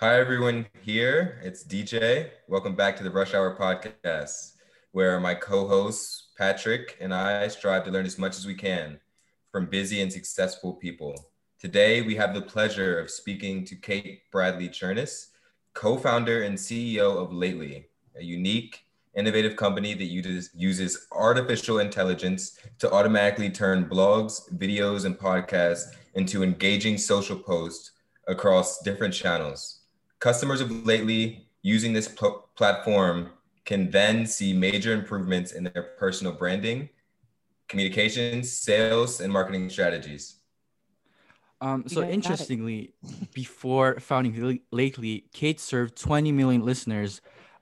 Hi, everyone here. It's DJ. Welcome back to the Rush Hour podcast, where my co hosts, Patrick and I, strive to learn as much as we can from busy and successful people. Today, we have the pleasure of speaking to Kate Bradley Chernis, co founder and CEO of Lately, a unique, innovative company that uses artificial intelligence to automatically turn blogs, videos, and podcasts into engaging social posts across different channels. Customers of Lately using this pl- platform can then see major improvements in their personal branding, communications, sales, and marketing strategies. Um, so interestingly, before founding Lately, Kate served 20 million listeners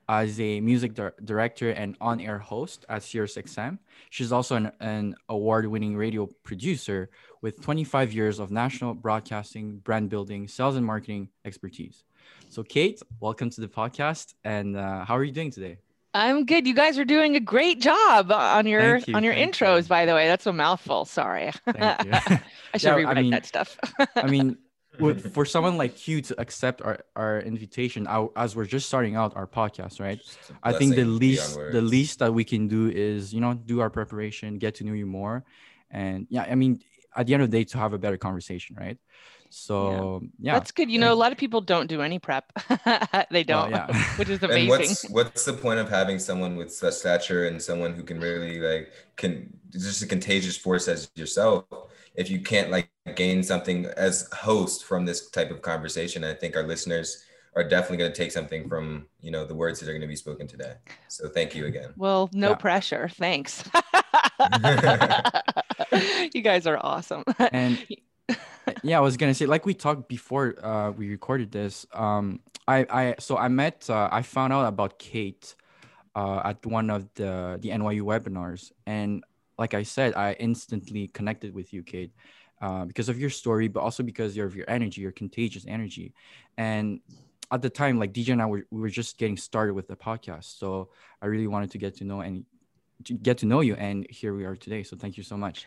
as a music di- director and on-air host at SiriusXM. She's also an, an award-winning radio producer with 25 years of national broadcasting, brand building, sales, and marketing expertise. So, Kate, welcome to the podcast. And uh, how are you doing today? I'm good. You guys are doing a great job on your you, on your intros. You. By the way, that's a mouthful. Sorry. I should yeah, rewrite I mean, that stuff. I mean, for someone like you to accept our, our invitation, our, as we're just starting out our podcast, right? I think the least the least that we can do is you know do our preparation, get to know you more, and yeah, I mean, at the end of the day, to have a better conversation, right? So yeah. yeah. That's good. You know, a lot of people don't do any prep. they don't, well, yeah. which is amazing. And what's what's the point of having someone with such stature and someone who can really like can just a contagious force as yourself if you can't like gain something as host from this type of conversation? I think our listeners are definitely going to take something from you know the words that are going to be spoken today. So thank you again. Well, no yeah. pressure. Thanks. you guys are awesome. And yeah, I was gonna say, like we talked before uh, we recorded this. Um, I, I so I met, uh, I found out about Kate uh, at one of the the NYU webinars, and like I said, I instantly connected with you, Kate, uh, because of your story, but also because of your energy, your contagious energy, and at the time, like DJ and I were we were just getting started with the podcast, so I really wanted to get to know and to get to know you, and here we are today. So thank you so much.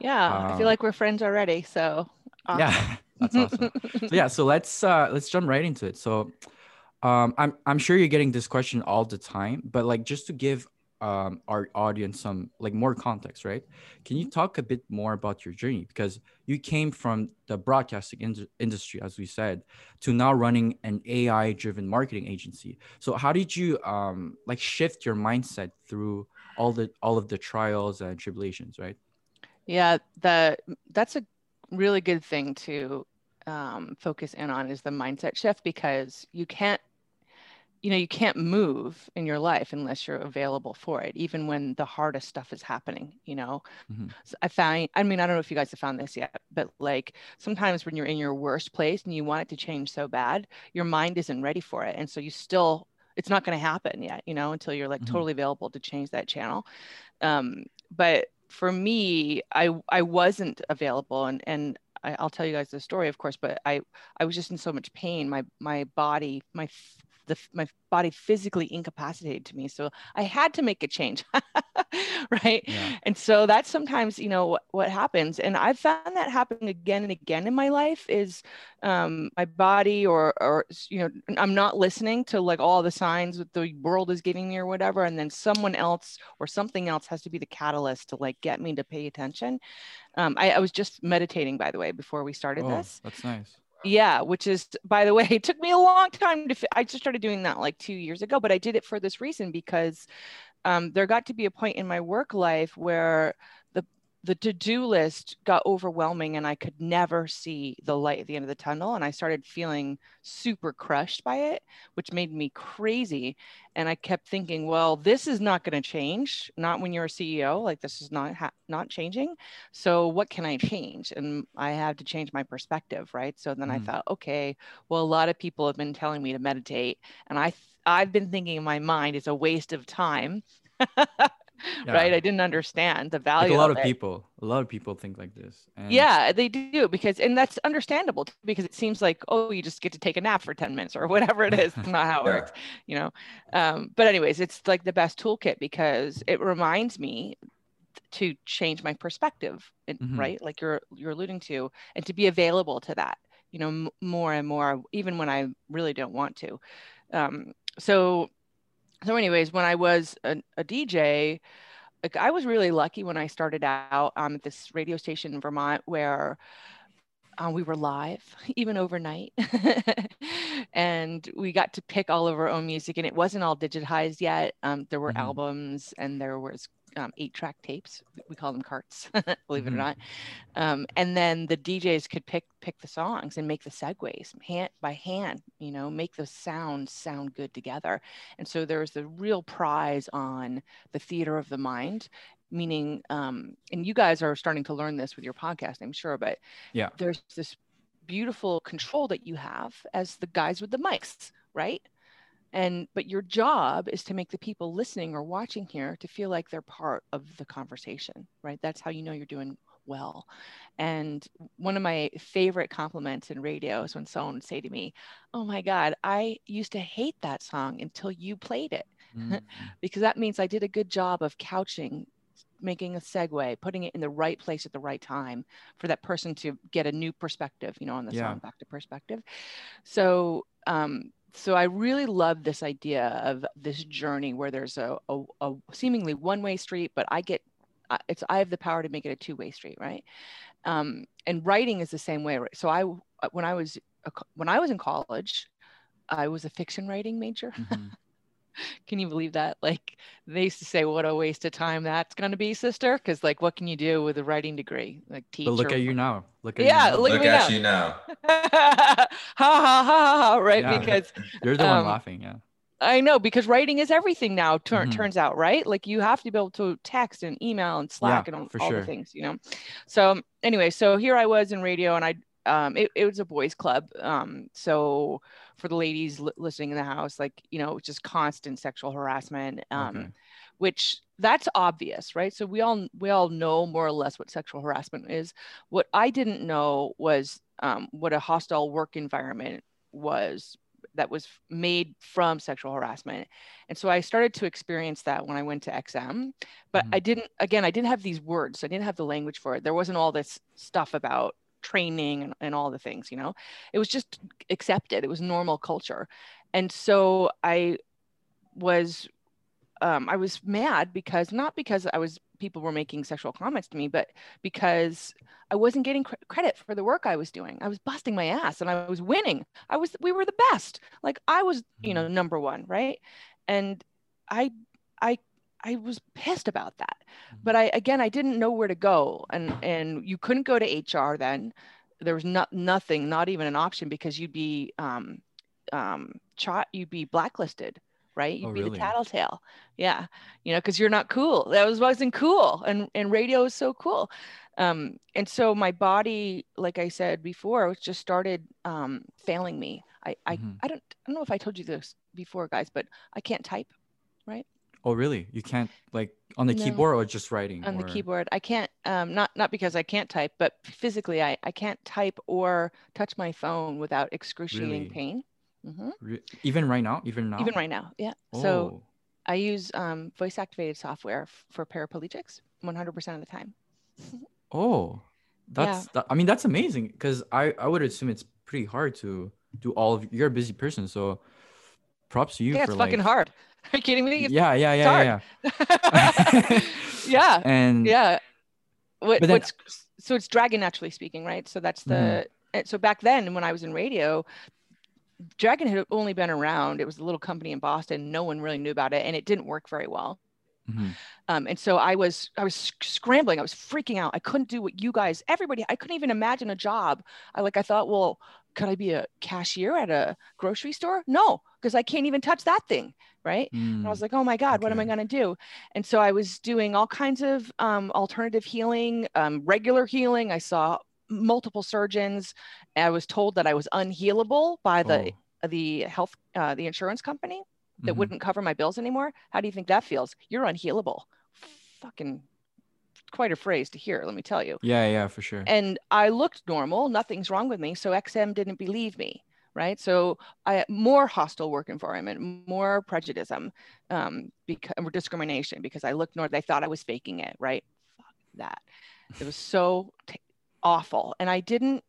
Yeah, um, I feel um, like we're friends already. So awesome. yeah, that's awesome. so yeah, so let's uh let's jump right into it. So um I'm I'm sure you're getting this question all the time, but like just to give um our audience some like more context, right? Can you talk a bit more about your journey because you came from the broadcasting in- industry as we said to now running an AI driven marketing agency. So how did you um like shift your mindset through all the all of the trials and tribulations, right? Yeah, the that's a really good thing to um, focus in on is the mindset shift because you can't you know you can't move in your life unless you're available for it even when the hardest stuff is happening you know mm-hmm. so i found i mean i don't know if you guys have found this yet but like sometimes when you're in your worst place and you want it to change so bad your mind isn't ready for it and so you still it's not going to happen yet you know until you're like mm-hmm. totally available to change that channel um, but for me, I I wasn't available, and and I, will tell you guys the story, of course, but I I was just in so much pain. My my body, my the, my body physically incapacitated to me. So I had to make a change. right. Yeah. And so that's sometimes, you know, what, what, happens. And I've found that happening again and again in my life is um, my body or, or, you know, I'm not listening to like all the signs that the world is giving me or whatever. And then someone else or something else has to be the catalyst to like get me to pay attention. Um, I, I was just meditating, by the way, before we started oh, this. That's nice yeah which is by the way it took me a long time to i just started doing that like two years ago but i did it for this reason because um, there got to be a point in my work life where the to-do list got overwhelming and I could never see the light at the end of the tunnel and I started feeling super crushed by it which made me crazy. And I kept thinking well this is not going to change not when you're a CEO like this is not ha- not changing. So what can I change? And I had to change my perspective right? So then mm. I thought okay well a lot of people have been telling me to meditate and I I've been thinking in my mind it's a waste of time yeah. right? I didn't understand the value. Like a lot of, of people, a lot of people think like this. And... Yeah, they do because, and that's understandable because it seems like, oh, you just get to take a nap for 10 minutes or whatever it is. not how it yeah. works, you know? Um, but anyways, it's like the best toolkit because it reminds me to change my perspective, mm-hmm. right? Like you're, you're alluding to, and to be available to that you know, m- more and more, even when I really don't want to. Um, so, so anyways, when I was a, a DJ, like I was really lucky when I started out um, at this radio station in Vermont where uh, we were live even overnight and we got to pick all of our own music and it wasn't all digitized yet um, there were mm-hmm. albums and there was um, eight track tapes. We call them carts, believe mm-hmm. it or mm-hmm. not. Um, and then the DJs could pick pick the songs and make the segues hand by hand. You know, make the sounds sound good together. And so there's the real prize on the theater of the mind. Meaning, um, and you guys are starting to learn this with your podcast, I'm sure, but yeah, there's this beautiful control that you have as the guys with the mics, right? And but your job is to make the people listening or watching here to feel like they're part of the conversation right that's how you know you're doing well and one of my favorite compliments in radio is when someone would say to me oh my god i used to hate that song until you played it mm-hmm. because that means i did a good job of couching making a segue, putting it in the right place at the right time for that person to get a new perspective, you know, on the yeah. song back to perspective. So um, so I really love this idea of this journey where there's a, a, a seemingly one-way street, but I get it's I have the power to make it a two-way street, right? Um, and writing is the same way. So I when I was when I was in college, I was a fiction writing major. Mm-hmm. can you believe that? Like they used to say, "What a waste of time that's going to be, sister." Because like, what can you do with a writing degree? Like teach. But look at you now. Look at yeah, you look, look at, at you now. ha ha ha ha! Right? Yeah. Because you're the um, one laughing. Yeah. I know because writing is everything now. Tur- Mhm. Turns out, right? Like you have to be able to text and email and Slack and all, for all sure. the things, you know. So anyway, so here I was in radio, and I um it, it was a boys club. Um, so for the ladies li- listening in the house, like you know, just constant sexual harassment. Um, Okay. which that's obvious, right? So we all we all know more or less what sexual harassment is. What I didn't know was um, what a hostile work environment was that was made from sexual harassment. And so I started to experience that when I went to XM, but Mhm. I didn't, again, I didn't have these words. I didn't have the language for it. There wasn't all this stuff about training and, and all the things, you know, it was just accepted. It was normal culture. And so I was, um, I was mad because not because I was, people were making sexual comments to me, but because I wasn't getting cr- credit for the work I was doing. I was busting my ass and I was winning. I was, we were the best. Like I was, you know, number one, right? And I, I, I was pissed about that. But I, again, I didn't know where to go, and and you couldn't go to HR then. There was not nothing, not even an option, because you'd be, um, um, chot, you'd be blacklisted right? You'd Oh, be really? the tattletale. Yeah. You know, because you're not cool. That was wasn't cool. And and radio is so cool. Um, and so my body, like I said before, was just started um failing me. I I, Mhm. I don't I don't know if I told you this before, guys, but I can't type Oh, really? You can't like on the No. keyboard or just writing? on the keyboard. I can't um not not because I can't type, but physically I, I can't type or touch my phone without excruciating Really? pain. hmm Re- Even right now? Even now? Even right now. Yeah. So Oh, I use um, voice activated software f- for paraplegics 100% of the time. oh, that's. That, I mean, that's amazing because I I would assume it's pretty hard to do all of. You're a busy person, so props to you yeah, for it's like. fucking hard. Are you kidding me? It's- Yeah, yeah, yeah, hard. yeah. yeah. and Yeah. What, then- what's so it's dragon naturally speaking, right? So that's the mm-hmm. and so back then when I was in radio, Dragon had only been around. It was a little company in Boston. No one really knew about it, and it didn't work very well. Mhm. Um, and so I was I was scrambling. I was freaking out. I couldn't do what you guys, everybody. I couldn't even imagine a job. I like I thought, well, could I be a cashier at a grocery store? No, because I can't even touch that thing, right? And I Mm, was like, oh my God, what am I going to do? And so I was doing all kinds of um, alternative healing, um, regular healing. I saw multiple surgeons. I was told that I was unhealable by the oh, the health uh, the insurance company that mhm. wouldn't cover my bills anymore. How do you think that feels? You're unhealable. Fucking quite a phrase to hear, let me tell you. Yeah, yeah, for sure. And I looked normal, nothing's wrong with me. So XM didn't believe me, right? So I more hostile work environment, more prejudice, um, because or discrimination because I looked normal. They thought I was faking it, right? Fuck that. It was so t- awful, and I didn't.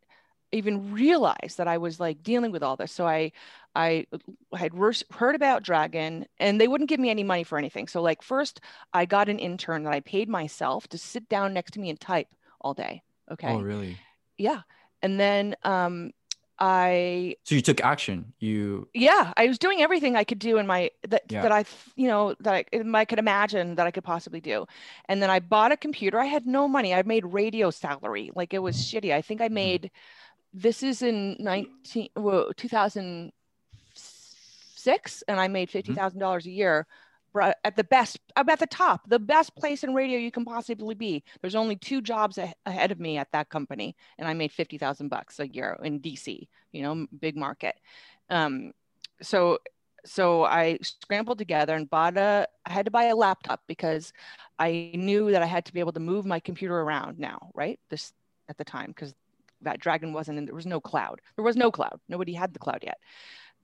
Even realize that I was like dealing with all this. So I I uh, had heard about Dragon and they wouldn't give me any money for anything. So like first I got an intern that I paid myself to sit down next to me and type all day. Okay. Oh, really? Yeah. And then um I So you took action. You yeah, I was doing everything I could do in my that Yeah. that I you know that I, I could imagine that I could possibly do. And then I bought a computer. I had no money. I made radio salary. Like it was mm. shitty. I think I mm. made this is in 19 well, 2006 and I made $50,000 a year at the best I'm at the top, the best place in radio you can possibly be. There's only two jobs a- ahead of me at that company and I made 50,000 bucks a year in DC, you know, big market. Um, so so I scrambled together and bought a I had to buy a laptop because I knew that I had to be able to move my computer around now, right? This at the time because that dragon wasn't in there was no cloud. There was no cloud. Nobody had the cloud yet.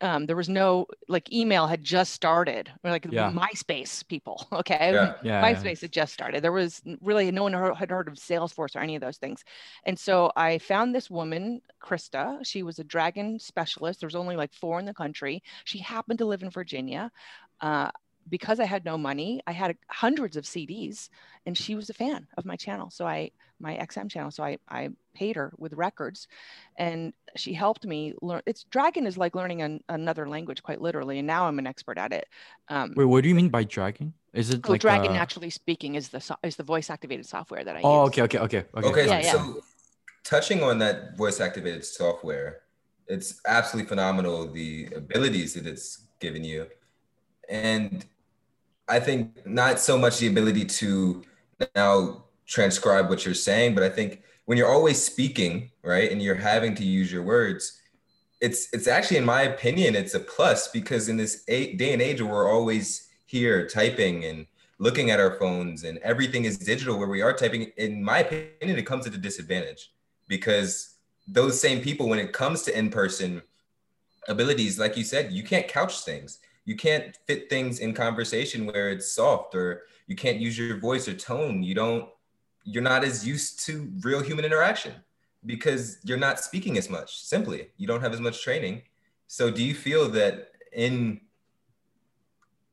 Um, there was no like email had just started or like Yeah. MySpace people. Okay. Yeah. yeah. MySpace had just started. There was really no one had heard of Salesforce or any of those things. And so I found this woman, Krista. She was a dragon specialist. There's only like four in the country. She happened to live in Virginia. Uh, because I had no money, I had hundreds of CDs, and she was a fan of my channel. So I, my XM channel. So I, I paid her with records, and she helped me learn. It's dragon is like learning an, another language, quite literally. And now I'm an expert at it. Um, Wait, what do you mean by dragon? Is it well, like Dragon uh, Naturally Speaking is the so- is the voice activated software that I Oh, use. okay, okay, okay, okay. Okay, Yeah, yeah. so touching on that voice activated software, it's absolutely phenomenal the abilities that it's given you. And I think not so much the ability to now transcribe what you're saying, but I think when you're always speaking, right, and you're having to use your words, it's it's actually in my opinion it's a plus because in this day and age where we're always here typing and looking at our phones and everything is digital where we are typing. In my opinion it comes at a disadvantage because those same people when it comes to in-person abilities like you said you can't couch things. You can't fit things in conversation where it's soft or you can't use your voice or tone. You don't you're not as used to real human interaction because you're not speaking as much simply you don't have as much training so do you feel that in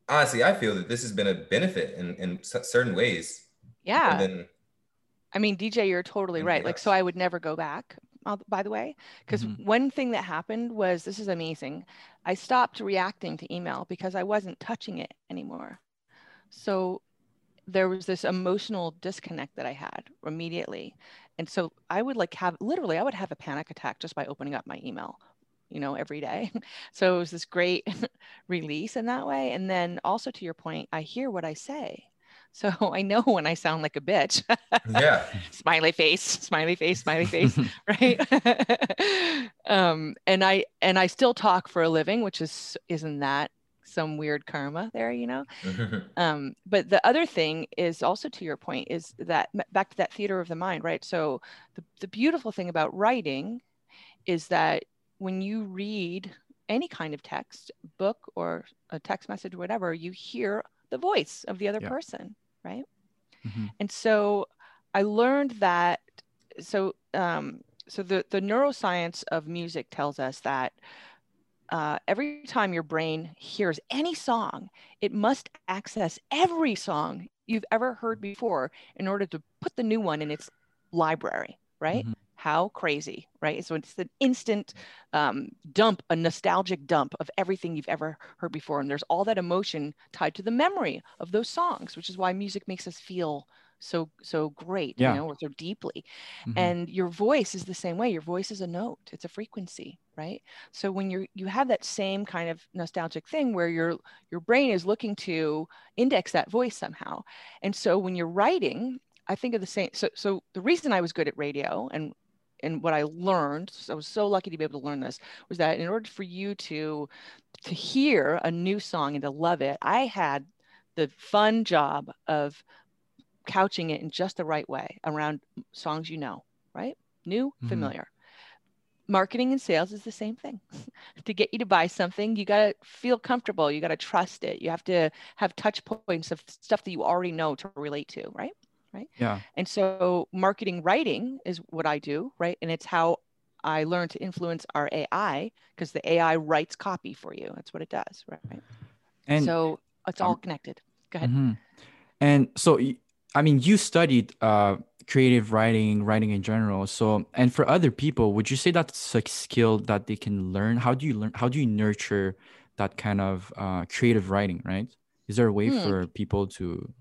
honestly i feel that this has been a benefit in, in certain ways Yeah. and then I mean, DJ, you're totally right. Like, so I would never go back, uh, by the way, because Mhm. one thing that happened was this is amazing. I stopped reacting to email because I wasn't touching it anymore. So there was this emotional disconnect that I had immediately. And so I would like have literally, I would have a panic attack just by opening up my email, you know, every day. So it was this great release in that way. And then also to your point, I hear what I say. So I know when I sound like a bitch. yeah smiley face, smiley face, smiley face, right? um, and I and I still talk for a living, which is isn't that some weird karma there, you know? Um, but the other thing is also to your point is that back to that theater of the mind, right? So the, the beautiful thing about writing is that when you read any kind of text, book or a text message, whatever, you hear the voice of the other Yeah. person, right? Mhm. And so I learned that so um, so the, the neuroscience of music tells us that uh, every time your brain hears any song, it must access every song you've ever heard before in order to put the new one in its library, right? Mhm. How crazy, right? So it's an instant um, dump, a nostalgic dump of everything you've ever heard before. And there's all that emotion tied to the memory of those songs, which is why music makes us feel so so great, Yeah. you know, or so deeply Mhm. and your voice is the same way your voice is a note it's a frequency right so when you're you have that same kind of nostalgic thing where your your brain is looking to index that voice somehow and so when you're writing i think of the same so so the reason i was good at radio and and what i learned so i was so lucky to be able to learn this was that in order for you to to hear a new song and to love it i had the fun job of couching it in just the right way around songs you know, right? New, Mhm. familiar. Marketing and sales is the same thing. to get you to buy something, you got to feel comfortable. You got to trust it. You have to have touch points of stuff that you already know to relate to, right? Right. Yeah. And so marketing writing is what I do, right? And it's how I learned to influence our AI because the AI writes copy for you. That's what it does, right? And so it's all connected. Go ahead. Mhm. And so, I mean, you studied uh, creative writing, writing in general. So, and for other people, would you say that's a skill that they can learn? How do you learn? How do you nurture that kind of uh, creative writing? Right? Is there a way Hmm. for people to,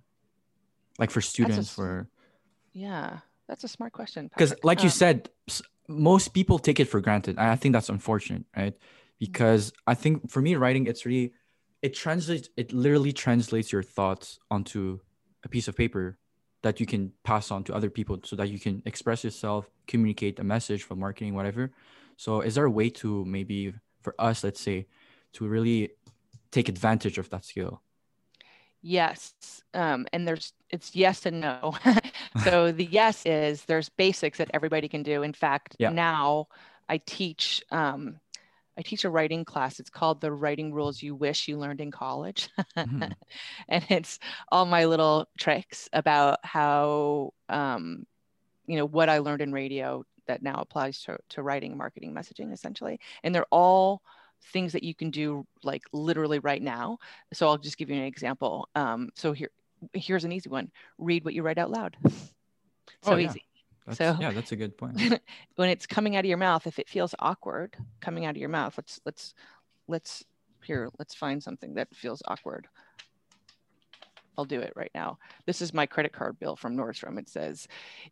like, for students, s- for Yeah, that's a smart question. because, like you Um, said, s- most people take it for granted. I think that's unfortunate, right? Because I think for me, writing, it's really, it translates, it literally translates your thoughts onto a piece of paper that you can pass on to other people so that you can express yourself, communicate a message for marketing, whatever. So, is there a way to maybe for us, let's say, to really take advantage of that skill? Yes. Um, and there's it's yes and no. so the yes is there's basics that everybody can do. In fact, Yeah. now I teach um, I teach a writing class. It's called the writing rules you wish you learned in college. Mhm. and it's all my little tricks about how um, you know what I learned in radio that now applies to, to writing, marketing, messaging, essentially. And they're all things that you can do like literally right now. So I'll just give you an example. Um, so here, here's an easy one: read what you write out loud. So Oh, yeah. easy. That's, So- yeah, that's a good point. when it's coming out of your mouth, if it feels awkward coming out of your mouth, let's let's let's here, let's find something that feels awkward. I'll do it right now. This is my credit card bill from Nordstrom. It says,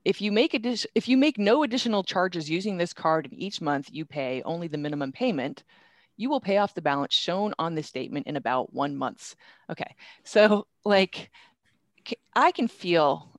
if you make addition, if you make no additional charges using this card and each month you pay only the minimum payment, you will pay off the balance shown on this statement in about one month. Okay, so like I can feel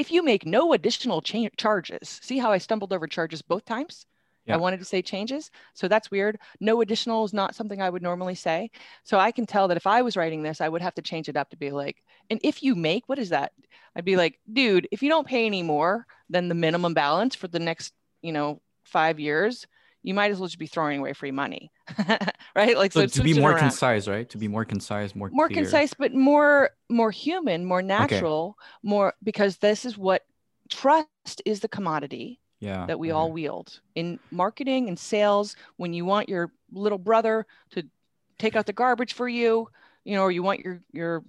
if you make no additional cha- charges. See how I stumbled over charges both times? Yeah. I wanted to say changes. So that's weird. No additional is not something I would normally say. So I can tell that if I was writing this, I would have to change it up to be like, and if you make, what is that? I'd be like, dude, if you don't pay any more than the minimum balance for the next, you know, five years, you might as well just be throwing away free money. right? Like, So, so, to be more around concise, right? To be more concise, more more clear. concise but more more human more natural more because this is what trust is the commodity Yeah. that we okay. all wield in marketing and sales when you want your little brother to take out the garbage for you you know or you want your your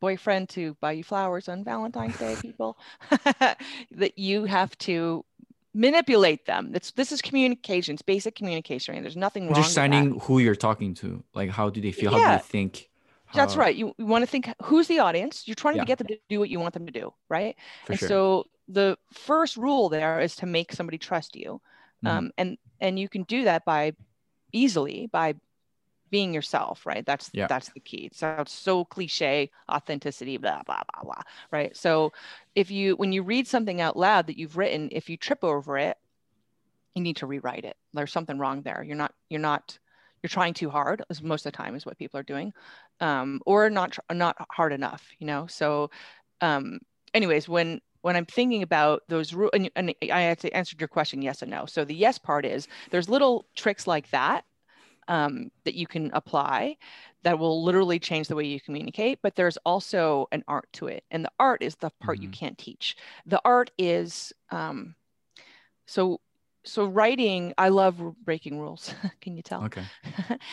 boyfriend to buy you flowers on valentine's day people that you have to manipulate them that's this is communication it's basic communication right? there's nothing wrong with that. understanding who you're talking to like how do they feel how do they think That's right. You, you want to think who's the audience? You're trying Yeah. to get them to do what you want them to do, right? for and sure so the first rule there is to make somebody trust you. Mhm. Um, and and you can do that by easily by being yourself, right? That's Yeah. that's the key. It sounds so cliche, authenticity, blah, blah, blah, blah. Right. So if you when you read something out loud that you've written, if you trip over it, you need to rewrite it. There's something wrong there. You're not, you're not, you're trying too hard, as most of the time is what people are doing. Um, or not not hard enough, you know. So um anyways, when when I'm thinking about those rules, and, and I had to answer your question yes and no. So the yes part is there's little tricks like that um, that you can apply that will literally change the way you communicate. But there's also an art to it, and the art is the part you Mhm. can't teach. The art is um, so so writing. I love breaking rules. can you tell? okay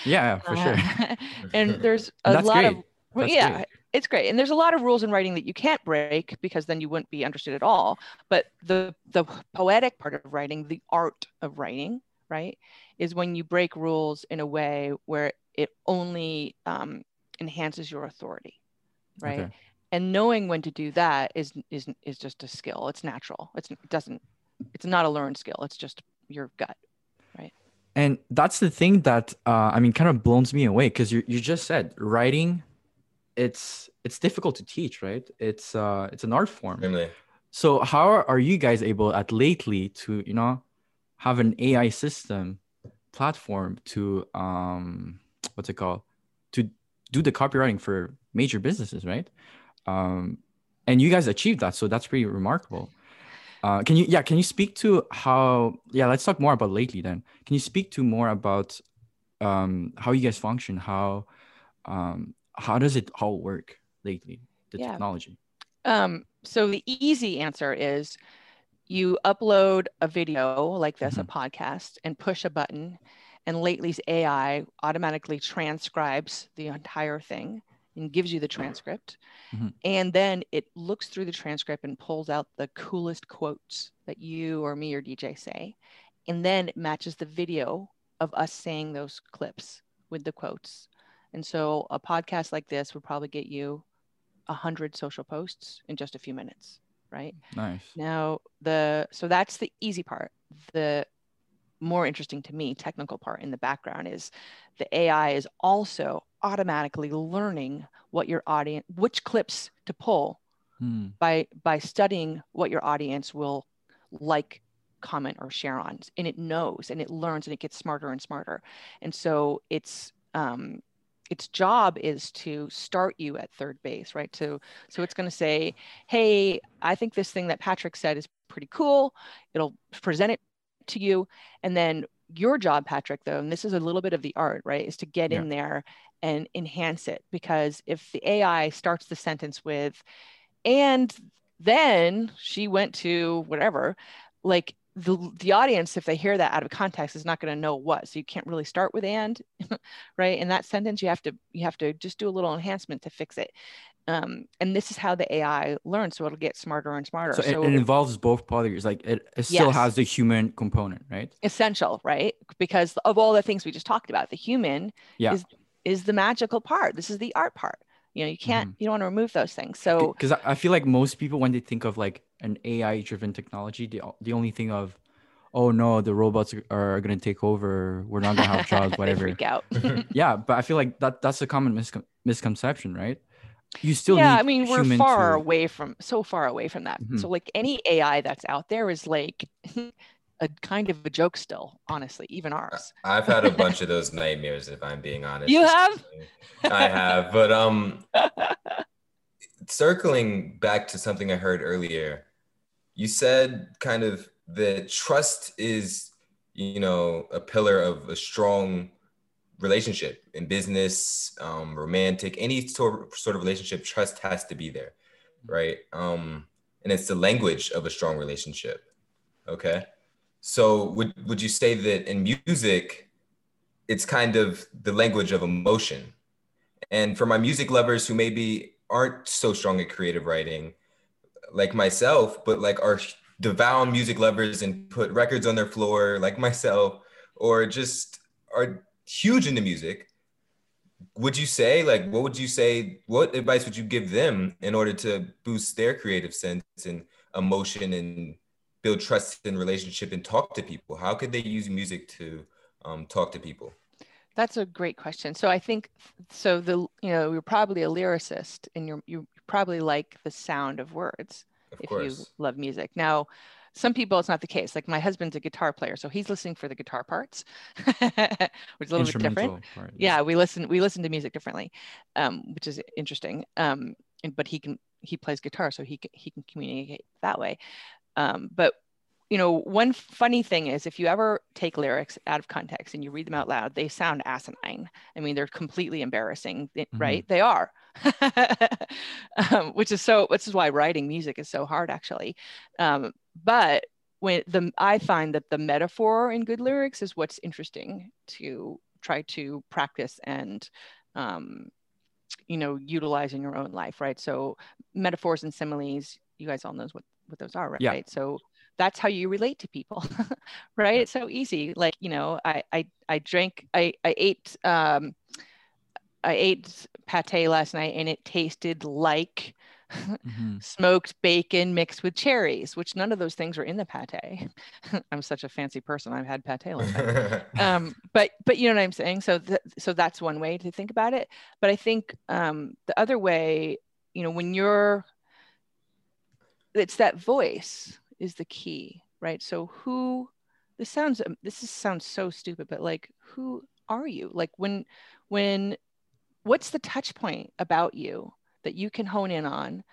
yeah, yeah for sure Uh, and there's a And lot great of well, yeah, great. it's great. And there's a lot of rules in writing that you can't break because then you wouldn't be understood at all. But the the poetic part of writing, the art of writing, right, is when you break rules in a way where it only um, enhances your authority, right? Okay. And knowing when to do that is is is just a skill. It's natural. It's it doesn't. It's not a learned skill. It's just your gut. Right? And that's the thing that uh, i mean kind of blows me away because you, you just said writing it's it's difficult to teach right it's uh it's an art form Extremely. so how are, are you guys able at lately to you know have an ai system platform to um what's it called? To do the copywriting for major businesses right? Um and you guys achieved that so that's pretty remarkable. Uh, can you yeah can you speak to how yeah let's talk more about lately then. Can you speak to more about um how you guys function? How um how does it all work lately the Yeah. technology? Um, so the easy answer is you upload a video like this, Mhm. a podcast, and push a button, and Lately's AI automatically transcribes the entire thing and gives you the transcript. Mhm. And then it looks through the transcript and pulls out the coolest quotes that you or me or DJ say. And then it matches the video of us saying those clips with the quotes. And so a podcast like this would probably get you a hundred social posts in just a few minutes, right? Nice. Now the so that's the easy part. The more interesting to me technical part in the background is the AI is also automatically learning what your audience which clips to pull Hmm. by by studying what your audience will like comment or share on and it knows and it learns and it gets smarter and smarter and so it's um its job is to start you at third base right? So so it's going to say hey i think this thing that patrick said is pretty cool. It'll present it to you. And then your job patrick though and this is a little bit of the art right is to get Yeah. in there and enhance it because if the ai starts the sentence with and then she went to whatever like the, the audience if they hear that out of context is not going to know what so you can't really start with and right in that sentence you have to you have to just do a little enhancement to fix it um, and this is how the ai learns so it'll get smarter and smarter So, so, it, it involves both parties. Like it, it still Yes. has the human component, right? essential right because of all the things we just talked about the human Yeah. is is the magical part this is the art part you know you can't you don't want to remove those things so Because I I feel like most people, when they think of like an AI-driven technology, they the only thing of, oh no, the robots are, are gonna take over. We're not gonna have jobs, whatever. freak out yeah, but I feel like that that's a common miscon- misconception, right? You still yeah need i mean we're far to- away from so far away from that Mhm. so like any ai that's out there is like a kind of a joke still honestly even ours I've had a bunch of those nightmares, if I'm being honest. You have? I have, but um, circling back to something I heard earlier, you said kind of that trust is, you know, a pillar of a strong relationship in business, um, romantic, any sort sort of relationship. Trust has to be there, right? Um, and it's the language of a strong relationship. Okay, so would would you say that in music, it's kind of the language of emotion? And for my music lovers who maybe aren't so strong at creative writing, like myself, but like are devout music lovers and put records on their floor, like myself, or just are huge into music, would you say, like, what would you say, what advice would you give them in order to boost their creative sense and emotion and build trust in relationship and talk to people? How could they use music to um, talk to people? That's a great question. So I think so. The you know you're probably a lyricist, and you're you probably like the sound of words Of if you love music. Now, some people it's not the case. Like my husband's a guitar player, so he's listening for the guitar parts, which is a little bit different. instrumental part, Yeah, we listen we listen to music differently, um, which is interesting. Um, and, but he can he plays guitar, so he can, he can communicate that way. Um, but you know, one funny thing is if you ever take lyrics out of context and you read them out loud, they sound asinine. I mean, they're completely embarrassing, Mhm. right? They are, um, which is so. Which is why writing music is so hard, actually. Um, but when the I find that the metaphor in good lyrics is what's interesting to try to practice and um, you know utilize in your own life, right? So metaphors and similes, you guys all knows what what those are, right? Yeah. So that's how you relate to people right? It's so easy. Like you know i i, I drank i i ate um i ate pate last night and it tasted like Mhm. smoked bacon mixed with cherries which none of those things were in the pate. I'm such a fancy person. I've had pate um but but you know what i'm saying? So th- so that's one way to think about it. But i think um the other way you know when you're it's that voice is the key right? So who this sounds um, this is, sounds so stupid but like who are you? Like when when what's the touch point about you that you can hone in on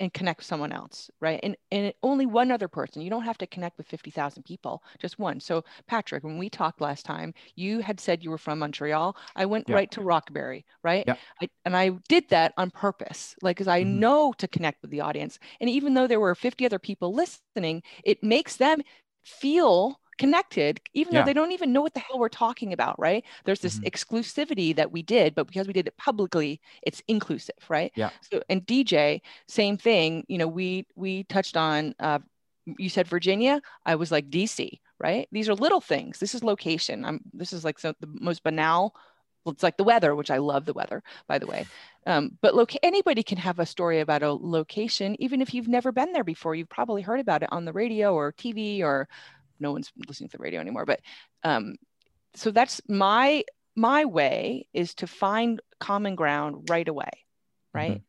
and connect with someone else, right? And and only one other person. You don't have to connect with 50,000 people, just one. So Patrick, when we talked last time, you had said you were from Montreal. I went Yeah. right to Rockberry, right? Yeah. I, and I did that on purpose, like because I Mhm. know to connect with the audience. And even though there were 50 other people listening, it makes them feel connected, even Yeah. though they don't even know what the hell we're talking about, right? There's this Mhm. exclusivity that we did, but because we did it publicly, it's inclusive, right? Yeah. So and DJ, same thing. You know, we we touched on. Uh, you said Virginia. I was like DC, right? These are little things. This is location. I'm. This is like so the most banal. well, It's like the weather, which I love the weather, by the way. Um, but look, anybody can have a story about a location, even if you've never been there before. You've probably heard about it on the radio or TV, or no one's listening to the radio anymore. But um, so that's my my way is to find common ground right away, right?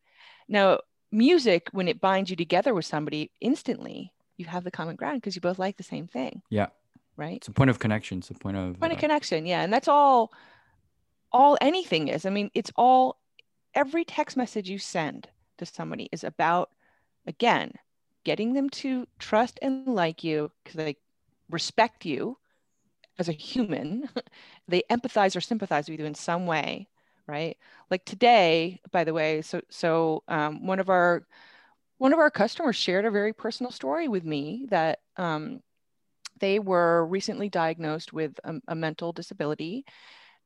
Now, music, when it binds you together with somebody instantly, you have the common ground because you both like the same thing. Yeah. Right. It's a point of connection. It's a point of Point of uh, connection. Yeah. And that's all, all anything is. I mean, it's all, every text message you send to somebody is about, again, getting them to trust and like you because they respect you as a human. they empathize or sympathize with you in some way. Right. Like today, by the way, so, so um, one of our, one of our customers shared a very personal story with me that um, they were recently diagnosed with a, a mental disability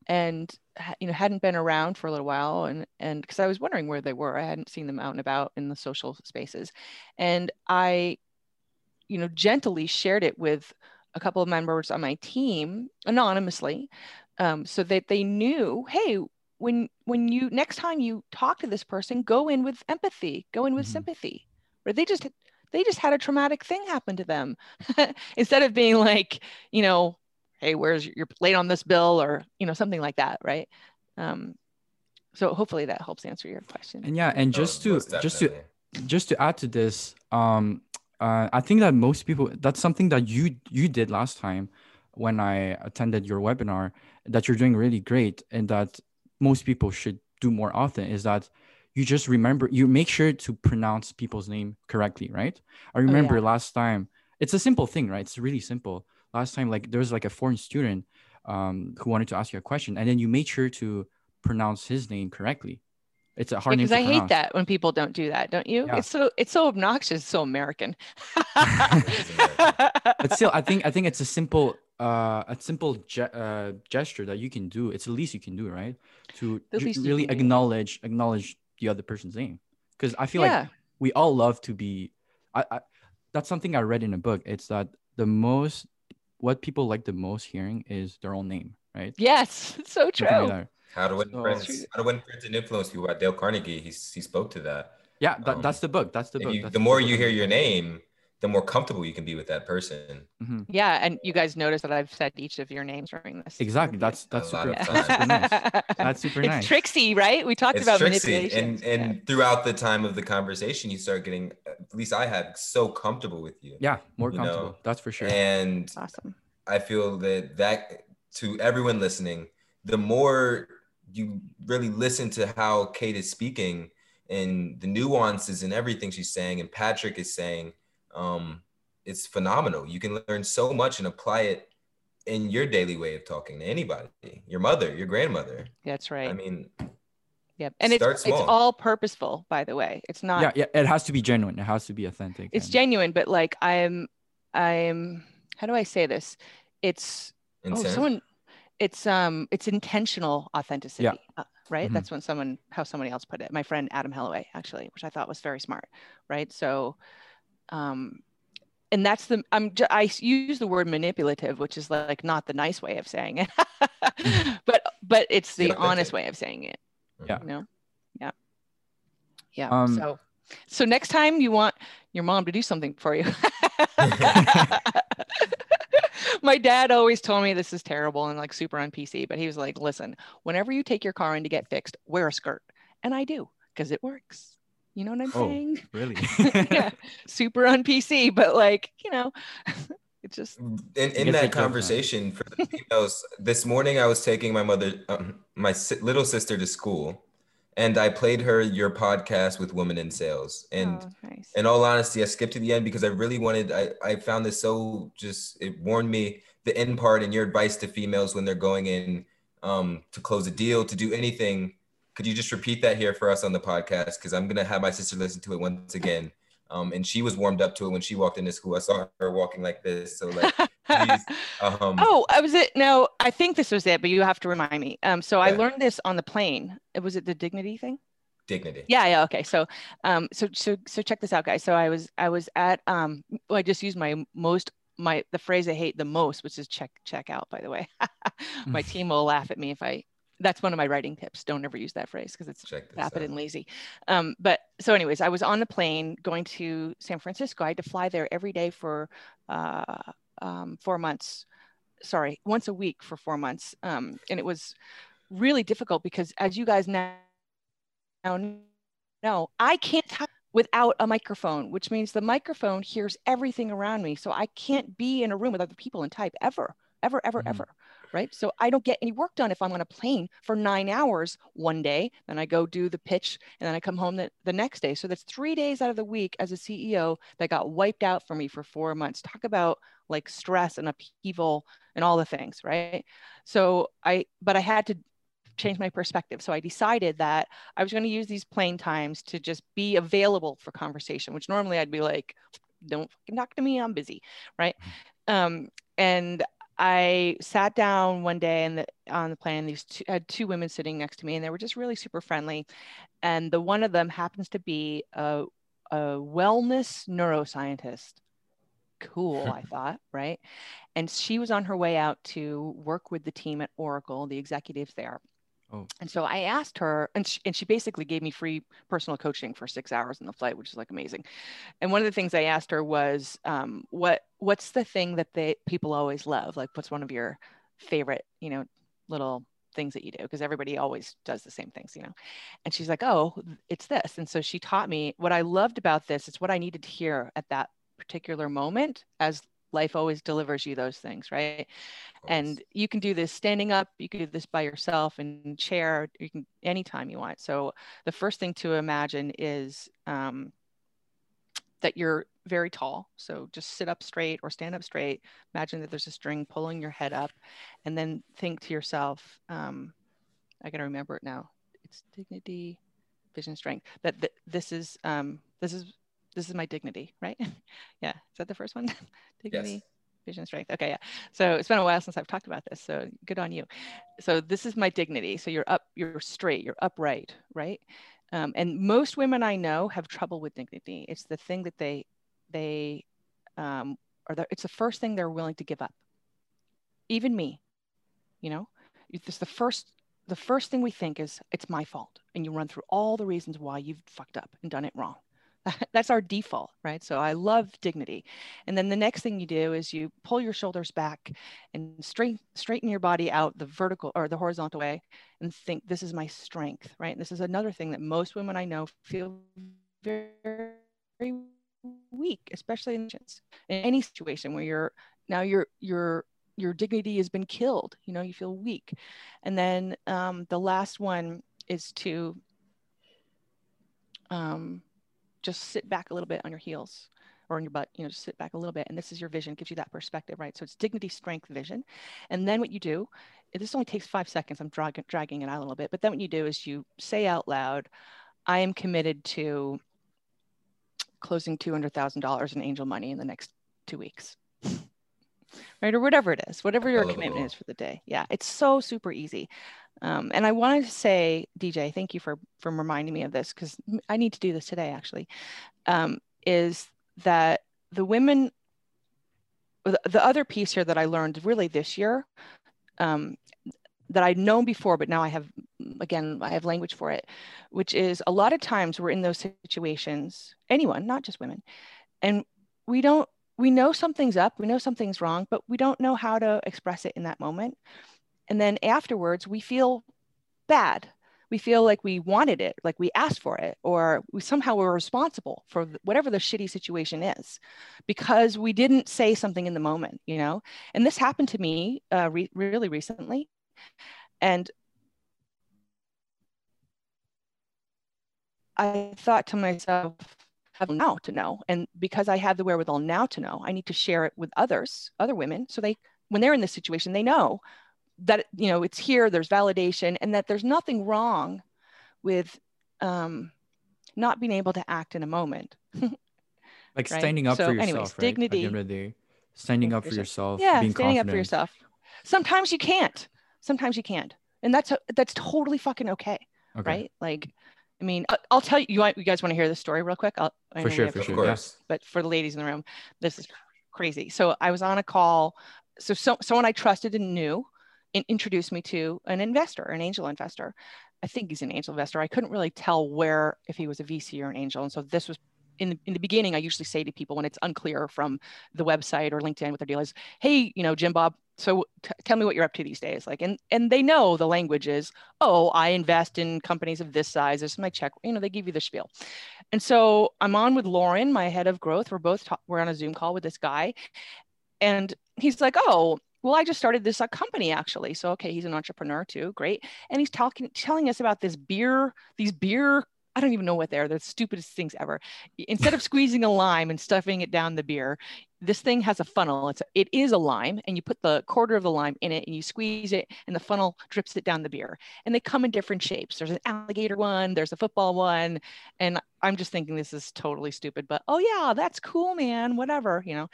and you know hadn't been around for a little while and and because i was wondering where they were i hadn't seen them out and about in the social spaces and i you know gently shared it with a couple of members on my team anonymously um, so that they knew hey when when you next time you talk to this person go in with empathy go in with Mhm. sympathy. Or they just they just had a traumatic thing happen to them. Instead of being like you know hey where's your, you're late on this bill? Or you know something like that right? Um, so hopefully that helps answer your question. And yeah, and Oh, just to most just to just to add to this, um, uh, I think that most people that's something that you you did last time when I attended your webinar that you're doing really great, and that most people should do more often is that you just remember you make sure to pronounce people's name correctly, right? I remember last time it's a simple thing, right? It's really simple. Last time, like there was like a foreign student um, who wanted to ask you a question, and then you made sure to pronounce his name correctly. It's a hard name. because I to hate that when people don't do that, don't you? Yeah. It's so it's so obnoxious, so American. but still i think i think it's a simple uh a simple ge- uh, gesture that you can do it's the least you can do right to ju- really can do. acknowledge acknowledge the other person's name because i feel yeah, like we all love to be I, I that's something i read in a book it's that the most what people like the most hearing is their own name right yes, it's so like true. How to win So- friends, how to win friends and influence people by Dale Carnegie. He he spoke to that. yeah that, Um, that's the book that's the book you, that's the more book you hear your name, the more comfortable you can be with that person. Mhm. Yeah, and you guys notice that I've said each of your names during this. exactly that's that's A super, that's super nice that's super it's nice tricksy, right? We talked It's about tricksy, manipulation. and and throughout the time of the conversation, you start getting. At least I had so comfortable with you, yeah more You know, comfortable that's for sure and awesome. I feel that that to everyone listening, the more you really listen to how Kate is speaking and the nuances and everything she's saying, and Patrick is saying, um, it's phenomenal. You can learn so much and apply it in your daily way of talking to anybody, your mother, your grandmother. That's right. I mean, yep. And it's start it's small. all purposeful, by the way. It's not yeah yeah it has to be genuine it has to be authentic it's and- genuine, but like I'm I'm how do I say this? It's oh someone it's um it's intentional authenticity. uh, right? Mhm. That's when someone how somebody else put it. My friend Adam Hellaway, actually, which I thought was very smart, right? So um and that's the I'm I use the word manipulative, which is like not the nice way of saying it, but but it's the Yeah, honest authentic. way of saying it. Yeah. You know, yeah, yeah. Um, so so next time you want your mom to do something for you. My dad always told me this is terrible and like super on PC, but he was like, listen, whenever you take your car in to get fixed, wear a skirt. And I do because it works. You know what I'm Oh. saying? really yeah, super on PC, but like, you know, it just in, in that conversation for the females this morning i was taking my mother um, my little sister to school and I played her your podcast with Women in Sales. And Oh, nice. in all honesty, I skipped to the end because I really wanted. I I found this so just it warned me the end part and your advice to females when they're going in um, to close a deal to do anything. Could you just repeat that here for us on the podcast? Because I'm gonna have my sister listen to it once again. Um, and she was warmed up to it when she walked into school. I saw her walking like this. So like, um, oh, I was it. No, I think this was it, but you have to remind me. Um, so I learned this on the plane. Was it the dignity thing? dignity. Yeah, yeah, okay. So, um, so so so check this out, guys. So I was I was at um, well, I just used my most my the phrase I hate the most, which is check check out. By the way, my team will laugh at me if I. That's one of my writing tips. Don't ever use that phrase because it's vapid out. and lazy. Um, but so, anyways, I was on the plane going to San Francisco. I had to fly there every day for uh, um, four months. Sorry, once a week for four months, um, and it was really difficult because, as you guys now now know, I can't talk without a microphone, which means the microphone hears everything around me. So I can't be in a room with other people and type ever, ever, ever, Mhm. ever. Right. So I don't get any work done if I'm on a plane for nine hours one day, then I go do the pitch and then I come home the, the next day. So that's three days out of the week as a CEO that got wiped out for me for four months. Talk about like stress and upheaval and all the things. Right. So I, but I had to change my perspective. So I decided that I was going to use these plane times to just be available for conversation, which normally I'd be like, don't fucking talk to me, I'm busy, right? Um, and I sat down one day and the, on the plane. These two, I had two women sitting next to me, and they were just really super friendly. And the one of them happens to be a, a wellness neuroscientist. Cool, I thought, right? And she was on her way out to work with the team at Oracle, the executives there. Oh. And so I asked her, and she, and she basically gave me free personal coaching for six hours in the flight, which is like amazing. And one of the things I asked her was, um, "What what's the thing that they people always love? Like, what's one of your favorite, you know, little things that you do? Because everybody always does the same things, you know." And she's like, "Oh, it's this." And so she taught me what I loved about this. It's what I needed to hear at that particular moment, as life always delivers you those things, right? and you can do this standing up you can do this by yourself in chair you can anytime you want. So the first thing to imagine is um, that you're very tall. So just sit up straight or stand up straight. Imagine that there's a string pulling your head up. And then think to yourself um, i gotta remember it now. It's dignity vision strength. That, that this is um, this is this is my dignity right? Yeah. Is that the first one? Dignity Yes. vision strength. Okay yeah. So it's been a while since i've talked about this so good on you. So this is my dignity. So you're up you're straight you're upright right? Um, and most women i know have trouble with dignity. It's the thing that they they um, or the, it's the first thing they're willing to give up. Even me you know? It's the first the first thing we think is it's my fault and you run through all the reasons why you've fucked up and done it wrong that's our default right? So i love dignity. And then the next thing you do is you pull your shoulders back and straighten straighten your body out the vertical or the horizontal way and think this is my strength right? And this is another thing that most women i know feel very, very weak especially in, any situation where you're now you're your dignity has been killed you know you feel weak. And then um, the last one is to um, just sit back a little bit on your heels or on your butt, you know, just sit back a little bit. And this is your vision, gives you that perspective, right? So it's dignity, strength, vision. And then what you do, this only takes five seconds. I'm drag- dragging it out a little bit. But then what you do is you say out loud, I am committed to closing $200,000 in angel money in the next two weeks. Right, or whatever it is, whatever your a commitment is for the day. Yeah, it's so super easy. Um, and I wanted to say, DJ, thank you for for reminding me of this because I need to do this today. Actually, um, is that the women, the, the other piece here that I learned really this year, um, that I'd known before, but now I have again I have language for it, which is a lot of times we're in those situations, anyone, not just women, and we don't we know something's up, we know something's wrong, but we don't know how to express it in that moment. And then afterwards, we feel bad. We feel like we wanted it, like we asked for it, or we somehow were responsible for whatever the shitty situation is because we didn't say something in the moment, you know? And this happened to me uh, re- really recently. And I thought to myself, have now to know. And because I have the wherewithal now to know, I need to share it with others, other women. So they, when they're in this situation, they know that, you know, it's here, there's validation, and that there's nothing wrong with um, not being able to act in a moment. like right? standing up So for yourself, anyways, right? At the dignity. end of the day, standing up for yourself, yeah, being standing up for yourself. Sometimes you can't. Sometimes you can't. And that's, that's totally fucking okay. Okay. Right. Like, I mean, I'll tell you, you, want, you guys want to hear this story real quick? I'll, For sure, for sure. course. but for the ladies in the room, this is crazy. So I was on a call. So, so someone I trusted and knew in, introduced me to an investor, an angel investor. I think he's an angel investor. I couldn't really tell where if he was a VC or an angel. And so this was in the, in the beginning. I usually say to people when it's unclear from the website or LinkedIn what their deal is, "Hey, you know, Jim Bob, so t- tell me what you're up to these days." Like, and and they know the language is, "Oh, I invest in companies of this size. This is my check." You know, they give you the spiel. And so I'm on with Lauren, my head of growth. We're both ta- we're on a Zoom call with this guy, and he's like, "Oh, well, I just started this uh, company actually." So okay, he's an entrepreneur too, great. And he's talking, telling us about this beer, these beer. I don't even know what they're. The stupidest things ever. Instead of squeezing a lime and stuffing it down the beer, this thing has a funnel. It's a, it is a lime, and you put the quarter of the lime in it, and you squeeze it, and the funnel drips it down the beer. And they come in different shapes. There's an alligator one. There's a football one, and I'm just thinking this is totally stupid, but oh yeah, that's cool, man. Whatever, you know.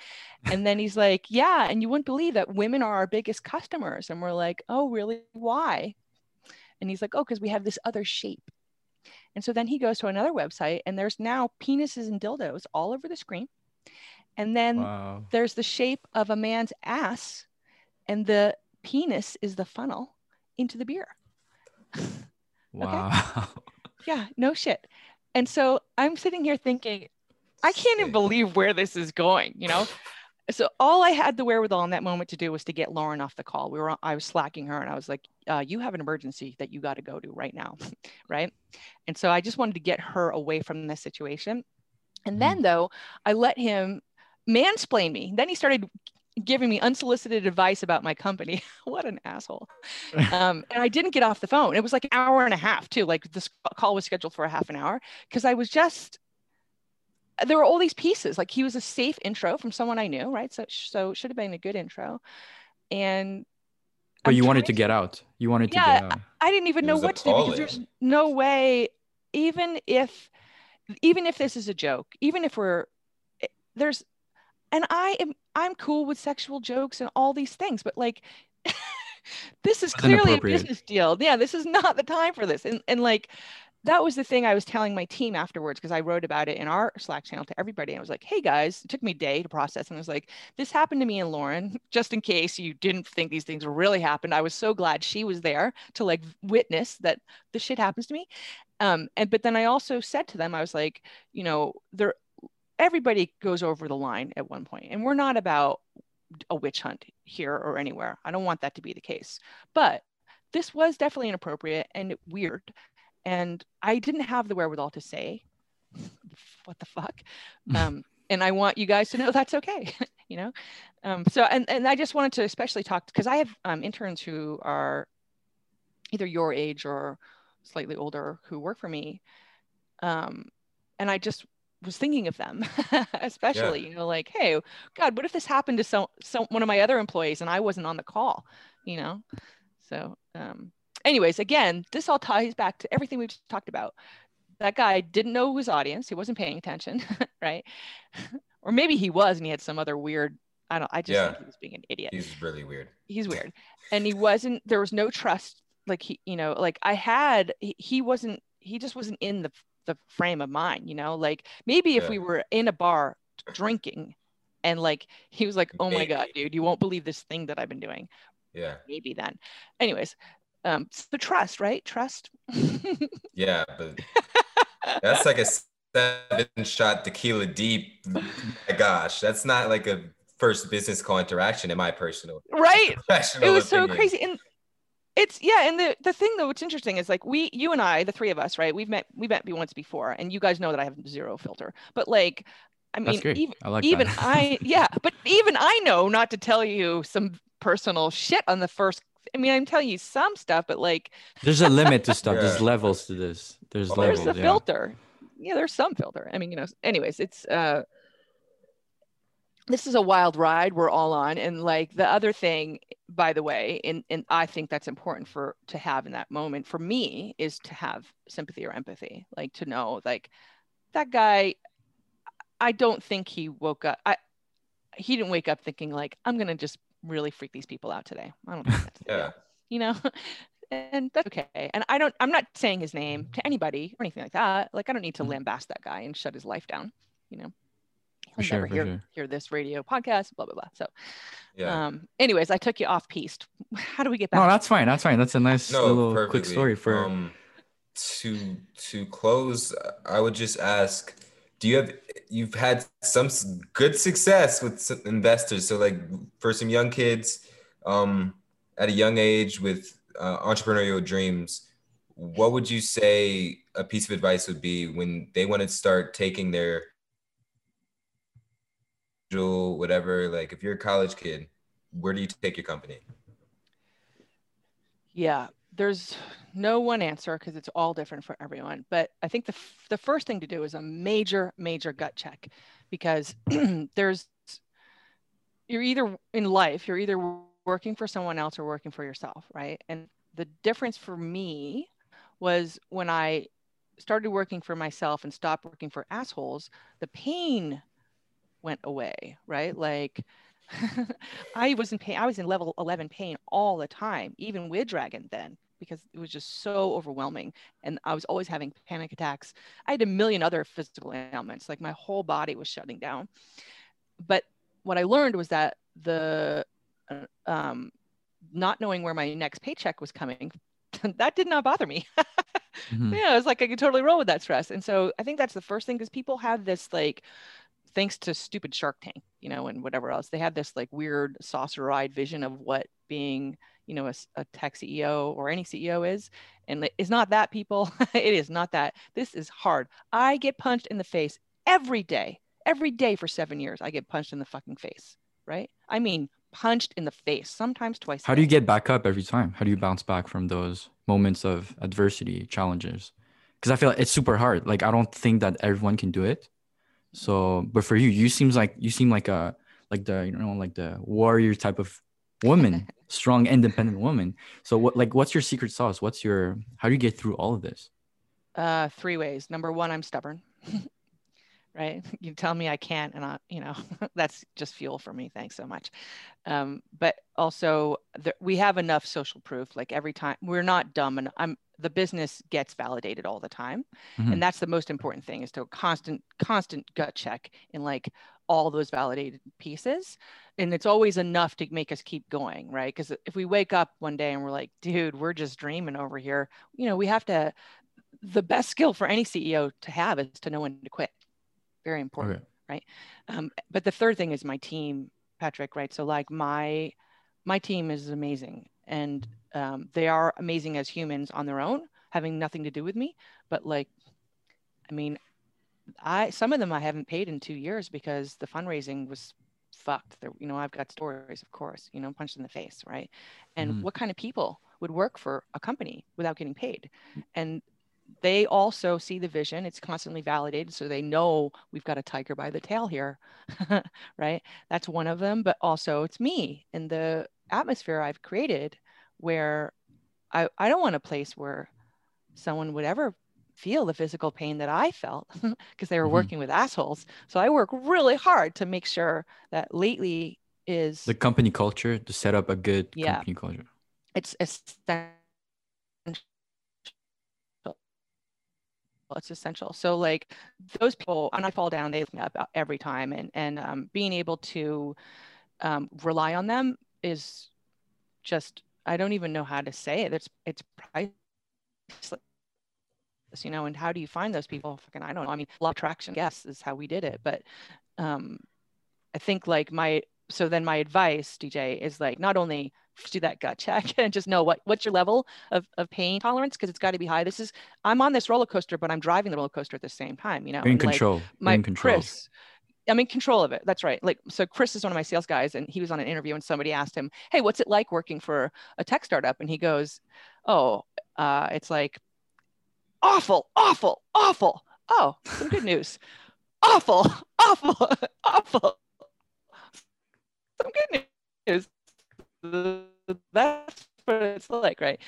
And then he's like, yeah, and you wouldn't believe that women are our biggest customers, and we're like, oh really? Why? And he's like, oh, because we have this other shape. And so then he goes to another website, and there's now penises and dildos all over the screen. And then Wow. there's the shape of a man's ass, and the penis is the funnel into the beer. Wow. Yeah, no shit. And so I'm sitting here thinking, I can't even believe where this is going, you know? So all I had the wherewithal in that moment to do was to get Lauren off the call. We were, I was slacking her and I was like, uh, you have an emergency that you got to go to right now. right. And so I just wanted to get her away from this situation. And then though, I let him mansplain me. Then he started giving me unsolicited advice about my company. what an asshole. Um, and I didn't get off the phone. It was like an hour and a half too. Like this call was scheduled for a half an hour because I was just there were all these pieces. Like he was a safe intro from someone I knew, right? So so it should have been a good intro. And but I'm you wanted to get out. You wanted to Yeah, get out. I didn't even It know was what to do because there's no way, even if, even if this is a joke, even if we're, eh, there's, and I am, I'm cool with sexual jokes and all these things, but like, this is clearly a business deal. Yeah, this is not the time for this. And and like, that was the thing I was telling my team afterwards because I wrote about it in our Slack channel to everybody. I was like, hey guys, it took me a day to process. And I was like, this happened to me and Lauren, just in case you didn't think these things really happened. I was so glad she was there to like witness that this shit happens to me. Um, and but then I also said to them, I was like, you know, there everybody goes over the line at one point, and we're not about a witch hunt here or anywhere. I don't want that to be the case. But this was definitely inappropriate and weird. And I didn't have the wherewithal to say, what the fuck? Um, and I want you guys to know that's okay, you know? Um, so, and, and I just wanted to especially talk because I have um, interns who are either your age or slightly older who work for me. Um, and I just was thinking of them, especially, you know, like, hey, God, what if this happened to some, some one of my other employees and I wasn't on the call, you know? So, um, anyways, again, this all ties back to everything we've talked about. That guy didn't know his audience; he wasn't paying attention, right? or maybe he was, and he had some other weird. I don't. I just Yeah. think he was being an idiot He's really weird. he's weird and he wasn't there was no trust like he you know like i had he wasn't he just wasn't in the the frame of mind you know like maybe if Yeah. we were in a bar drinking and like he was like oh my Maybe. god dude you won't believe this thing that i've been doing Yeah. maybe then anyways um so trust right trust Yeah. But that's like a seven shot tequila deep. My gosh, that's not like a first business call interaction in my personal. right it was so crazy and it's yeah and the the thing though what's interesting is like we you and i the three of us right we've met we met once before and you guys know that i have zero filter but like i mean That's great. even, I like even i yeah but even i know not to tell you some personal shit on the first i mean i'm telling you some stuff but like There's a limit to stuff. There's levels to this. There's there's levels. the yeah. filter yeah, there's some filter. I mean, you know, anyways, it's uh this is a wild ride we're all on. And like the other thing, by the way, and, and I think that's important for to have in that moment for me is to have sympathy or empathy, like to know like that guy, I don't think he woke up. I he didn't wake up thinking like, I'm gonna just really freak these people out today. I don't think that's yeah. you know. and that's okay. And I don't, I'm not saying his name to anybody or anything like that. Like I don't need to mm-hmm. lambast that guy and shut his life down, you know. He'll sure, never hear, sure. hear this radio podcast, blah blah blah. So yeah. Um, anyways, I took you off piste. How do we get back? No, that's fine. That's fine. That's a nice no, little perfectly. quick story for um, to to close. I would just ask do you have you've had some good success with investors so like for some young kids um, at a young age with uh, entrepreneurial dreams what would you say a piece of advice would be when they want to start taking their whatever like if you're a college kid where do you take your company yeah there's no one answer because it's all different for everyone. But I think the, f- the first thing to do is a major, major gut check because there's, you're either in life, you're either working for someone else or working for yourself, right? And the difference for me was when I started working for myself and stopped working for assholes, the pain went away, right? Like, I was in pain. I was in level 11 pain all the time, even with Dragon then, because it was just so overwhelming. And I was always having panic attacks. I had a million other physical ailments, like my whole body was shutting down. But what I learned was that the uh, um, not knowing where my next paycheck was coming, that did not bother me. mm-hmm. Yeah, it was like I could totally roll with that stress. And so I think that's the first thing because people have this like, thanks to stupid Shark Tank, you know, and whatever else, they had this like weird saucer-eyed vision of what being, you know, a, a tech CEO or any CEO is, and it's not that people. it is not that. This is hard. I get punched in the face every day, every day for seven years. I get punched in the fucking face, right? I mean, punched in the face, sometimes twice. How do you get back up every time? How do you bounce back from those moments of adversity, challenges? Because I feel like it's super hard. Like I don't think that everyone can do it so, but for you, you seems like you seem like a like the you know like the warrior type of woman, strong, independent woman. So, what like what's your secret sauce? What's your how do you get through all of this? Uh, three ways. Number one, I'm stubborn. right? You tell me I can't, and I, you know, that's just fuel for me. Thanks so much. Um, but also, the, we have enough social proof. Like every time, we're not dumb, and I'm the business gets validated all the time, mm-hmm. and that's the most important thing is to constant, constant gut check in like all those validated pieces, and it's always enough to make us keep going, right? Because if we wake up one day and we're like, dude, we're just dreaming over here, you know, we have to. The best skill for any CEO to have is to know when to quit very important okay. right? Um, but the third thing is my team patrick right? So like my my team is amazing and um, they are amazing as humans on their own having nothing to do with me. But like i mean i some of them i haven't paid in two years because the fundraising was fucked. There you know i've got stories of course you know punched in the face right? And mm. what kind of people would work for a company without getting paid? And they also see the vision. It's constantly validated. So they know we've got a tiger by the tail here, right? That's one of them. But also it's me and the atmosphere I've created where I, I don't want a place where someone would ever feel the physical pain that I felt because they were mm-hmm. working with assholes. So I work really hard to make sure that lately is the company culture to set up a good yeah, company culture. It's essential it's essential. So like those people when i fall down they lift me up every time and and um, being able to um, rely on them is just i don't even know how to say it. It's it's priceless you know and how do you find those people? Fucking i don't know. I mean law attraction yes is how we did it but um i think like my so then my advice dj is like not only do that gut check and just know what what's your level of, of pain tolerance because it's got to be high this is i'm on this roller coaster but i'm driving the roller coaster at the same time you know in control like my in control. chris i'm in control of it that's right like so chris is one of my sales guys and he was on an interview and somebody asked him hey what's it like working for a tech startup and he goes oh uh, it's like awful awful awful Oh, some good news. awful, awful, awful. Some good news. That's what it's like, right?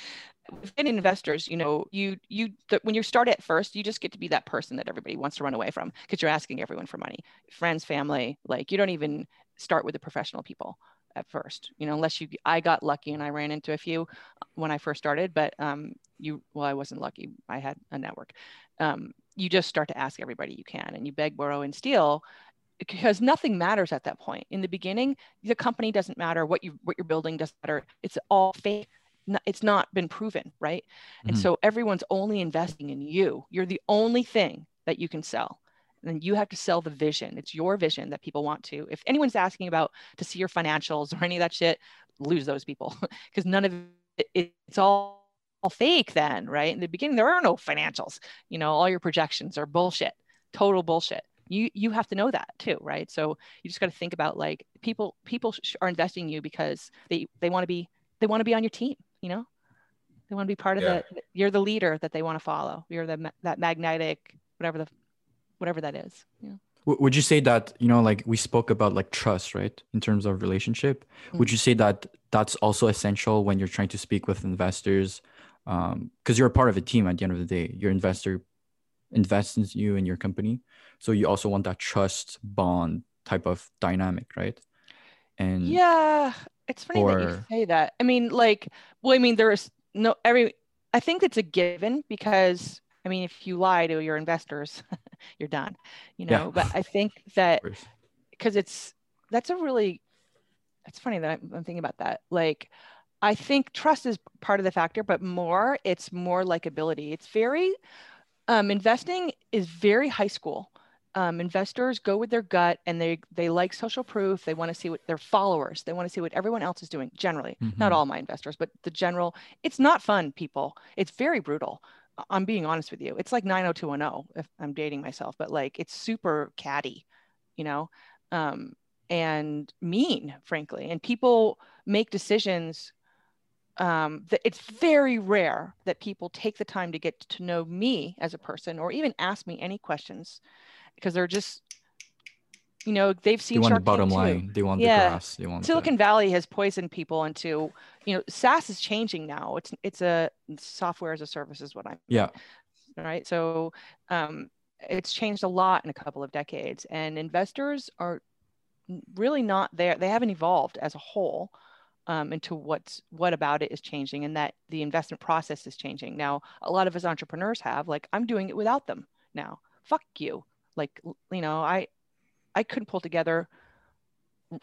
With investors, you know, you you when you start at first, you just get to be that person that everybody wants to run away from because you're asking everyone for money, friends, family. Like you don't even start with the professional people at first, you know, unless you. I got lucky and I ran into a few when I first started, but um, you well, I wasn't lucky. I had a network. Um, you just start to ask everybody you can, and you beg, borrow, and steal because nothing matters at that point. In the beginning, the company doesn't matter, what you what you're building doesn't matter. It's all fake. It's not been proven, right? Mm-hmm. And so everyone's only investing in you. You're the only thing that you can sell. And you have to sell the vision. It's your vision that people want to. If anyone's asking about to see your financials or any of that shit, lose those people because none of it, it's all, all fake then, right? In the beginning, there are no financials. You know, all your projections are bullshit, total bullshit you you have to know that too right? So you just got to think about like people people are investing in you because they they want to be they want to be on your team you know? They want to be part of yeah. the you're the leader that they want to follow. You're the that magnetic whatever the whatever that is yeah would you say that you know like we spoke about like trust right in terms of relationship? Mm-hmm. would you say that that's also essential when you're trying to speak with investors? Because um, you're a part of a team at the end of the day. Your investor invests in you and your company. So you also want that trust bond type of dynamic right? And yeah it's funny or, that you say that. I mean like well i mean there's no every i think it's a given because i mean if you lie to your investors you're done you know? Yeah. but i think that because it's that's a really it's funny that I'm, I'm thinking about that. Like I think trust is part of the factor, but more, it's more likability. It's very um, investing is very high school. Um, investors go with their gut and they they like social proof. They want to see what their followers. They want to see what everyone else is doing. Generally, mm-hmm. not all my investors, but the general. It's not fun, people. It's very brutal. I'm being honest with you. It's like 90210 if I'm dating myself, but like it's super catty, you know, um, and mean, frankly. And people make decisions um, that it's very rare that people take the time to get to know me as a person or even ask me any questions because they're just you know they've seen they want the bottom line. They want yeah. the grass. They want silicon the... valley has poisoned people into you know saas is changing now. It's it's a software as a service is what i'm yeah. Right? So um, it's changed a lot in a couple of decades and investors are really not there. They haven't evolved as a whole um, into what's what about it is changing and that the investment process is changing. Now, a lot of us entrepreneurs have like I'm doing it without them now. Fuck you. Like you know, I I couldn't pull together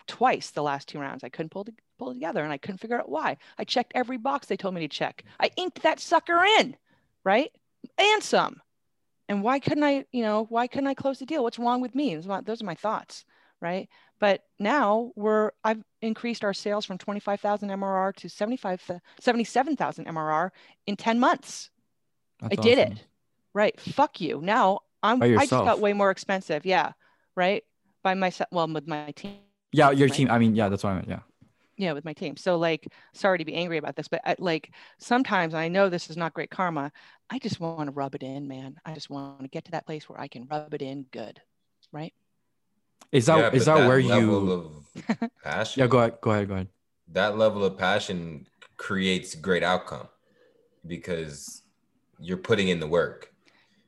twice the last two rounds. I couldn't pull to, pull together and I couldn't figure out why. I checked every box they told me to check. I inked that sucker in, right? And some. And why couldn't I, you know, why couldn't I close the deal? What's wrong with me? Those are my thoughts, right? But now we're I've increased our sales from 25,000 MRR to 75 77,000 MRR in 10 months. That's I did it. Right. Fuck you. Now I'm I just got way more expensive. Yeah. Right. By myself. Well, with my team. Yeah, your right? team. I mean, yeah, that's what I meant. Yeah. Yeah, with my team. So like, sorry to be angry about this, but I, like sometimes I know this is not great karma. I just want to rub it in, man. I just want to get to that place where I can rub it in good. Right. Is that yeah, is that, that where you? passion. yeah, go ahead. Go ahead. Go ahead. That level of passion creates great outcome because you're putting in the work.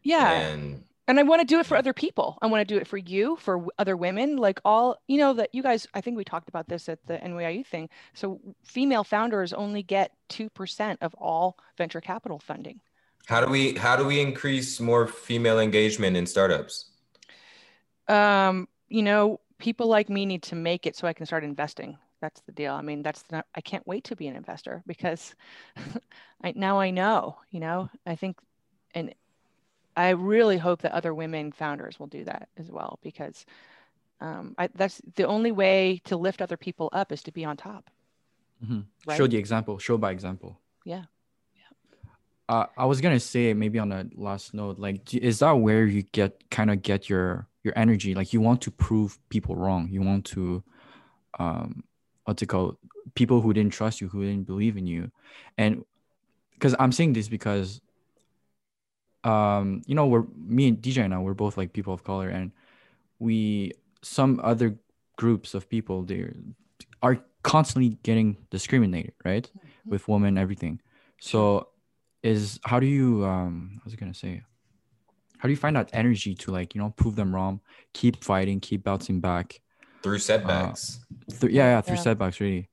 Yeah. And and I want to do it for other people. I want to do it for you, for other women, like all, you know, that you guys, I think we talked about this at the NYU thing. So female founders only get 2% of all venture capital funding. How do we, how do we increase more female engagement in startups? Um, you know, people like me need to make it so I can start investing. That's the deal. I mean, that's not, I can't wait to be an investor because I, now I know, you know, I think, and I really hope that other women founders will do that as well because um, I, that's the only way to lift other people up is to be on top. Mm-hmm. Right? Show the example, show by example. Yeah. Uh, I was gonna say maybe on a last note, like, is that where you get kind of get your your energy like you want to prove people wrong you want to um what's it called people who didn't trust you who didn't believe in you and because i'm saying this because um, you know, we're me and DJ and I, we're both like people of color, and we some other groups of people they are constantly getting discriminated, right, Mm-hmm. with women, everything. So, is how do you um, i was gonna say? How do you find that energy to like you know prove them wrong, keep fighting, keep bouncing back? Through setbacks. Th- yeah, yeah, through Yeah. setbacks, really.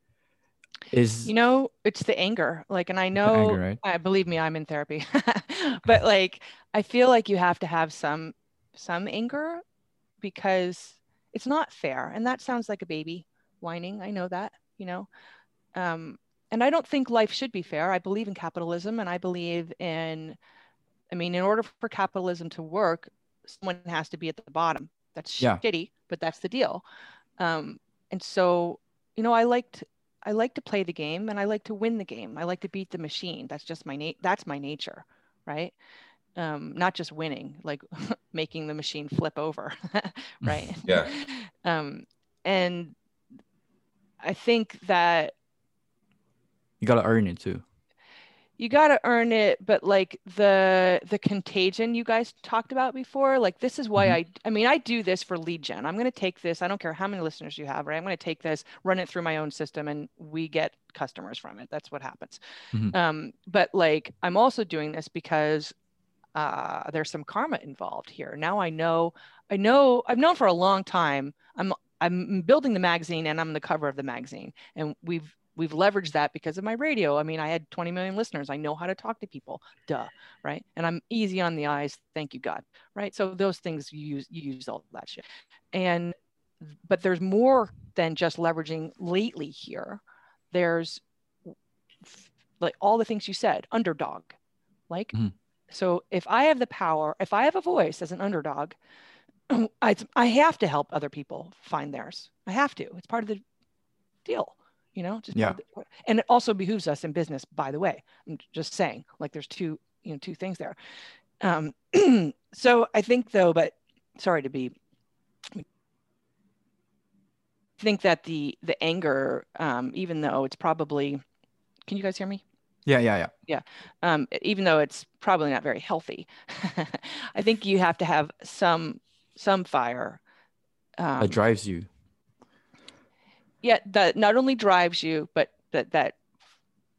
Is You know, it's the anger. Like, and I know, anger, right? I believe me, I'm in therapy, but like, I feel like you have to have some, some anger because it's not fair. And that sounds like a baby whining. I know that, you know, um, and I don't think life should be fair. I believe in capitalism and I believe in, I mean, in order for capitalism to work, someone has to be at the bottom. That's Yeah. shitty, but that's the deal. Um, and so, you know, I liked, I like to play the game and I like to win the game. I like to beat the machine. That's just my na- that's my nature, right? Um, not just winning, like making the machine flip over, right? Yeah. Um, and I think that you gotta earn it too. You got to earn it but like the the contagion you guys talked about before like this is why Mhm. i i mean i do this for lead gen. I'm going to take this i don't care how many listeners you have right? I'm going to take this run it through my own system and we get customers from it. That's what happens. Mhm. um, but like i'm also doing this because uh, there's some karma involved here. Now i know i know i've known for a long time i'm i'm building the magazine and i'm the cover of the magazine. And we've we've leveraged that because of my radio. I mean, I had 20 million listeners. I know how to talk to people. Duh, right? And I'm easy on the eyes. Thank you, God. Right? So those things you use you use all that shit. And but there's more than just leveraging lately here. There's like all the things you said, underdog. Like Mhm. so if I have the power, if I have a voice as an underdog, I I have to help other people find theirs. I have to. It's part of the deal you know just the- and it also behooves us in business by the way. I'm just saying like there's two you know two things there. Um so i think though but sorry to be I think that the the anger um even though it's probably can you guys hear me? Yeah Yeah, yeah, yeah. um, even though it's probably not very healthy i think you have to have some some fire um, That drives you. Yeah that not only drives you but that that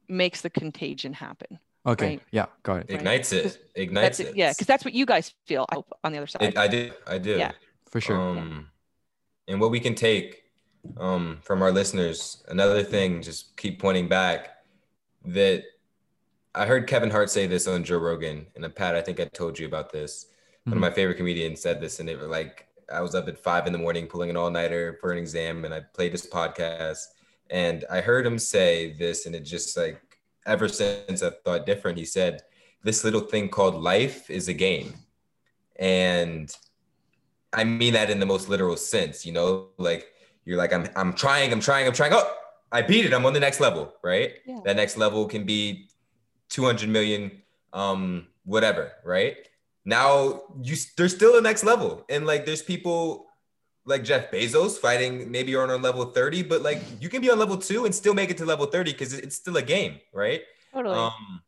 makes the contagion happen Okay. Right. Yeah, got it. Right. Ignites it. Ignites it it. yeah because that's what you guys feel I hope, on the other side It, I do. I do. Yeah. For sure. Um, and what we can take um, from our listeners, another thing, just keep pointing back that I heard Kevin Hart say this on Joe Rogan, and Pat, I think I told you about this. One Mhm. of my favorite comedians said this, and it was like I was up at five in the morning pulling an all nighter for an exam, and I played this podcast, and I heard him say this, and it just like ever since I've thought different. He said, "This little thing called life is a game," and I mean that in the most literal sense, you know, like you're like, I'm, I'm trying, I'm trying, I'm trying. Oh, I beat it. I'm on the next level, right? Yeah. That next level can be 200 million, um, whatever, right? Now you, there's still a next level. And like, there's people like Jeff Bezos fighting, maybe you're on a level 30, but like you can be on level two and still make it to level 30 because it's still a game, right? totally Um,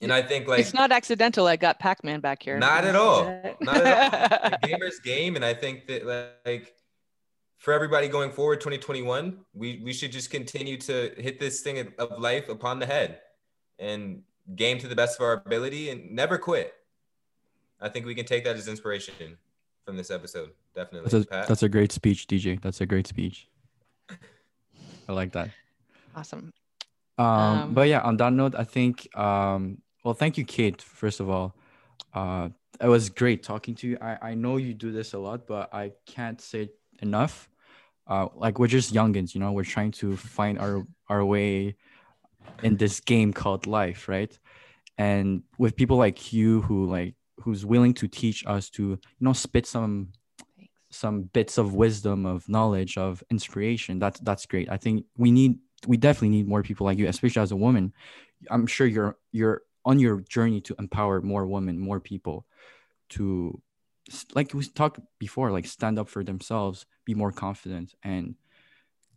and I think like, it's not accidental i got pac-man back here Not at all. Not at all the gamer's game, and I think that like for everybody going forward, 2021, we we should just continue to hit this thing of life upon the head and game to the best of our ability and never quit. I think we can take that as inspiration from this episode. Definitely, That's a, Pat. that's a great speech, DJ. That's a great speech. I like that. awesome Um, Um, but yeah, on that note, I think um, well, thank you, Kate. First of all, uh, it was great talking to you. I, I know you do this a lot, but I can't say enough. Uh, like we're just youngins, you know. We're trying to find our our way in this game called life, right? And with people like you, who like who's willing to teach us to, you know, spit some Thanks. some bits of wisdom, of knowledge, of inspiration. That's that's great. I think we need we definitely need more people like you, especially as a woman. I'm sure you're you're on your journey to empower more women, more people to like we talked before, like stand up for themselves, be more confident and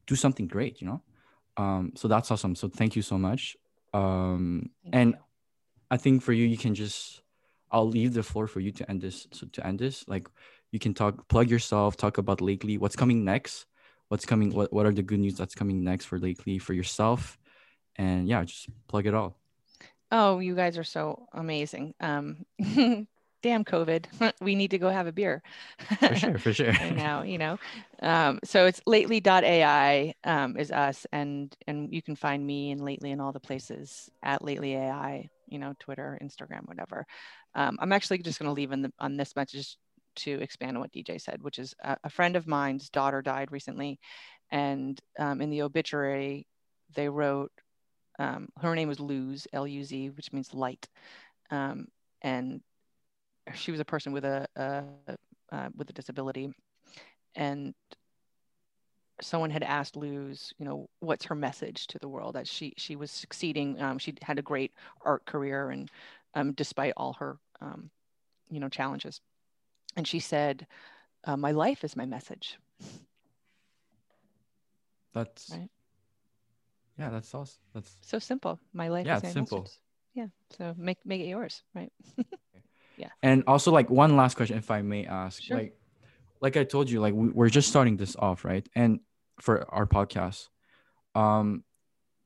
do something great, you know? Um, so that's awesome. So thank you so much. Um, Thank and you. I think for you, you can just I'll leave the floor for you to end this. So to end this, like you can talk, plug yourself, talk about lately, what's coming next, what's coming, what what are the good news that's coming next for lately for yourself, and yeah, just plug it all. Oh, you guys are so amazing. Um, damn COVID, we need to go have a beer. For sure, for sure. right now, you know. Um, so it's lately.ai um, is us, and and you can find me and lately in all the places at lately AI, you know, Twitter, Instagram, whatever. Um, I'm actually just going to leave in the, on this message to expand on what DJ said, which is a, a friend of mine's daughter died recently, and um, in the obituary they wrote um, her name was Luz, L U Z, which means light. Um, and she was a person with a, a uh, with a disability, and someone had asked Luz, you know, what's her message to the world? That she she was succeeding. Um, she had a great art career, and um, despite all her, um, you know, challenges, and she said, uh, "My life is my message." That's right. Yeah, that's awesome. That's so simple. My life yeah, is my simple. message. Yeah. So make make it yours, right? yeah. And also, like one last question, if I may ask, Sure. like, like I told you, like we, we're just starting this off, right? And for our podcast, um,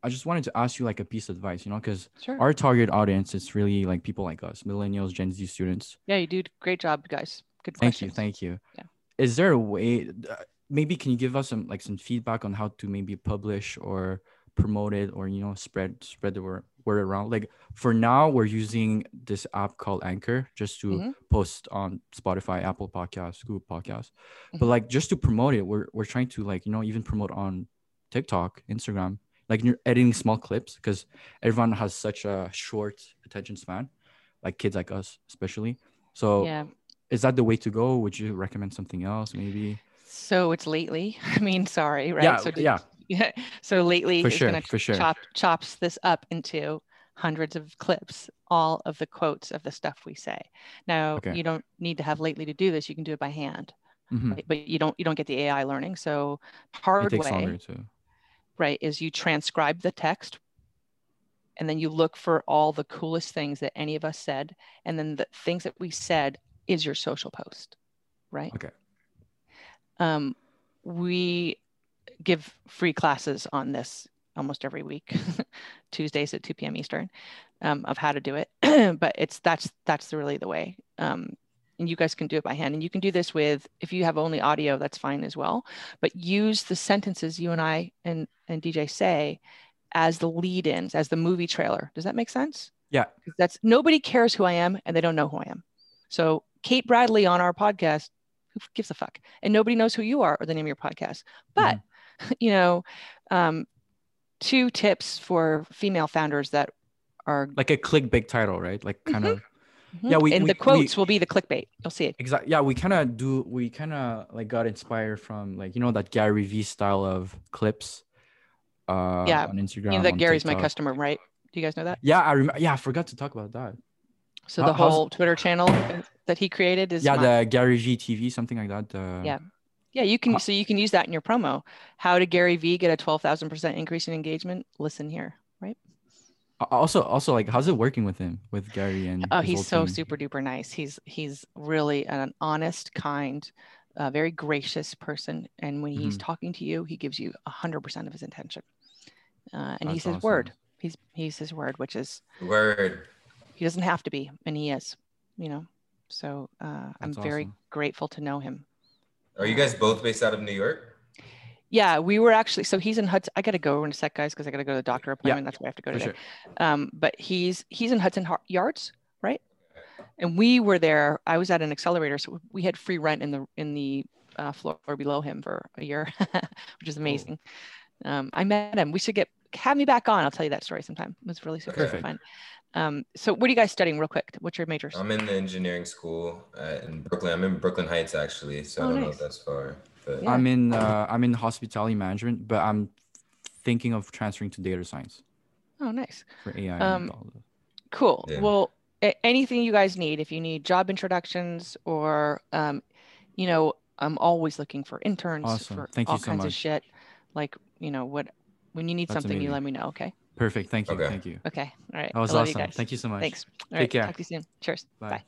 I just wanted to ask you like a piece of advice, you know, because Sure. our target audience is really like people like us, millennials, Gen Z students. yeah, you do great job, guys. Good Thank questions. you, thank you. Yeah. Is there a way? Uh, maybe can you give us some like some feedback on how to maybe publish or promote it or you know spread spread the word word around? Like for now, we're using this app called Anchor just to Mhm. post on Spotify, Apple Podcasts, Google Podcasts. Mhm. But like just to promote it, we're we're trying to like you know even promote on TikTok, Instagram, like you're editing small clips because everyone has such a short attention span, like kids like us especially. So Yeah. is that the way to go? Would you recommend something else maybe? So it's lately. I mean, sorry, right? Yeah, so yeah. Yeah. So lately For sure, gonna for sure. chop chops this up into hundreds of clips, all of the quotes of the stuff we say. Now Okay. you don't need to have lately to do this. You can do it by hand, Mhm. right? but you don't you don't get the AI learning. So hard way, right, is you transcribe the text and then you look for all the coolest things that any of us said. And then the things that we said is your social post, right? Okay. Um, we give free classes on this almost every week, Tuesdays at 2 p.m. Eastern, um, of how to do it. but it's that's that's really the way. Um, and you guys can do it by hand. And you can do this with if you have only audio, that's fine as well. But use the sentences you and I and and DJ say as the lead-ins, as the movie trailer. Does that make sense? Yeah. That's nobody cares who I am and they don't know who I am. So Kate Bradley on our podcast, who gives a fuck? And nobody knows who you are or the name of your podcast. But you know, um, two tips for female founders that are Like a clickbait title, right? Like kind of Mhm. Yeah, we- and we- the quotes will be the clickbait. You'll see it. exactly. Yeah, we kind of do. We kind of like got inspired from like you know that Gary Vee style of clips. Uh, Yeah, on Instagram. You know that Gary's my customer, right? Do you guys know that? Yeah, I remember. Yeah, I forgot to talk about that. So How- the whole Twitter channel that he created is yeah, mine. the Gary G TV, something like that. Uh, Yeah. Yeah, you can. So you can use that in your promo. How did Gary Vee get a twelve thousand percent increase in engagement? Listen here, right? Also, also like, how's it working with him, with Gary and? Oh, he's so team? super duper nice. He's he's really an honest, kind, uh, very gracious person. And when he's Mhm. talking to you, he gives you hundred percent of his intention. Uh, and he's That's his word. awesome. He's he's his word, which is Word. he doesn't have to be, and he is. You know. So uh, I'm That's very awesome. grateful to know him. Are you guys both based out of New York? Yeah, we were actually so he's in Hudson. I gotta go in a sec, guys, because I gotta go to the doctor appointment. That's why I have to go today. sure. Um, but he's he's in Hudson Yards, right? And we were there. I was at an accelerator, so we had free rent in the in the uh, floor below him for a year, which is amazing. Um, I met him. We should get have me back on. I'll tell you that story sometime. It was really super Perfect. fun. Um, so what are you guys studying, real quick? What's your majors? I'm in the engineering school uh, in Brooklyn. I'm in Brooklyn Heights actually, so Oh, I don't know if that's far. But Yeah. I'm in. Uh, I'm in hospitality management, but I'm thinking of transferring to data science oh, nice. for AI. Um, and all that. Cool. Yeah. Well, a- anything you guys need, if you need job introductions or, um, you know, I'm always looking for interns Awesome. for Thank you all so kinds of shit. Like, you know, what when you need That's something, you let me know. Okay. Perfect. Thank you. Okay. Thank you. Okay. All right. That was awesome. You. Thank you so much. Thanks. All Take right. care. Talk to you soon. Cheers. Bye. Bye.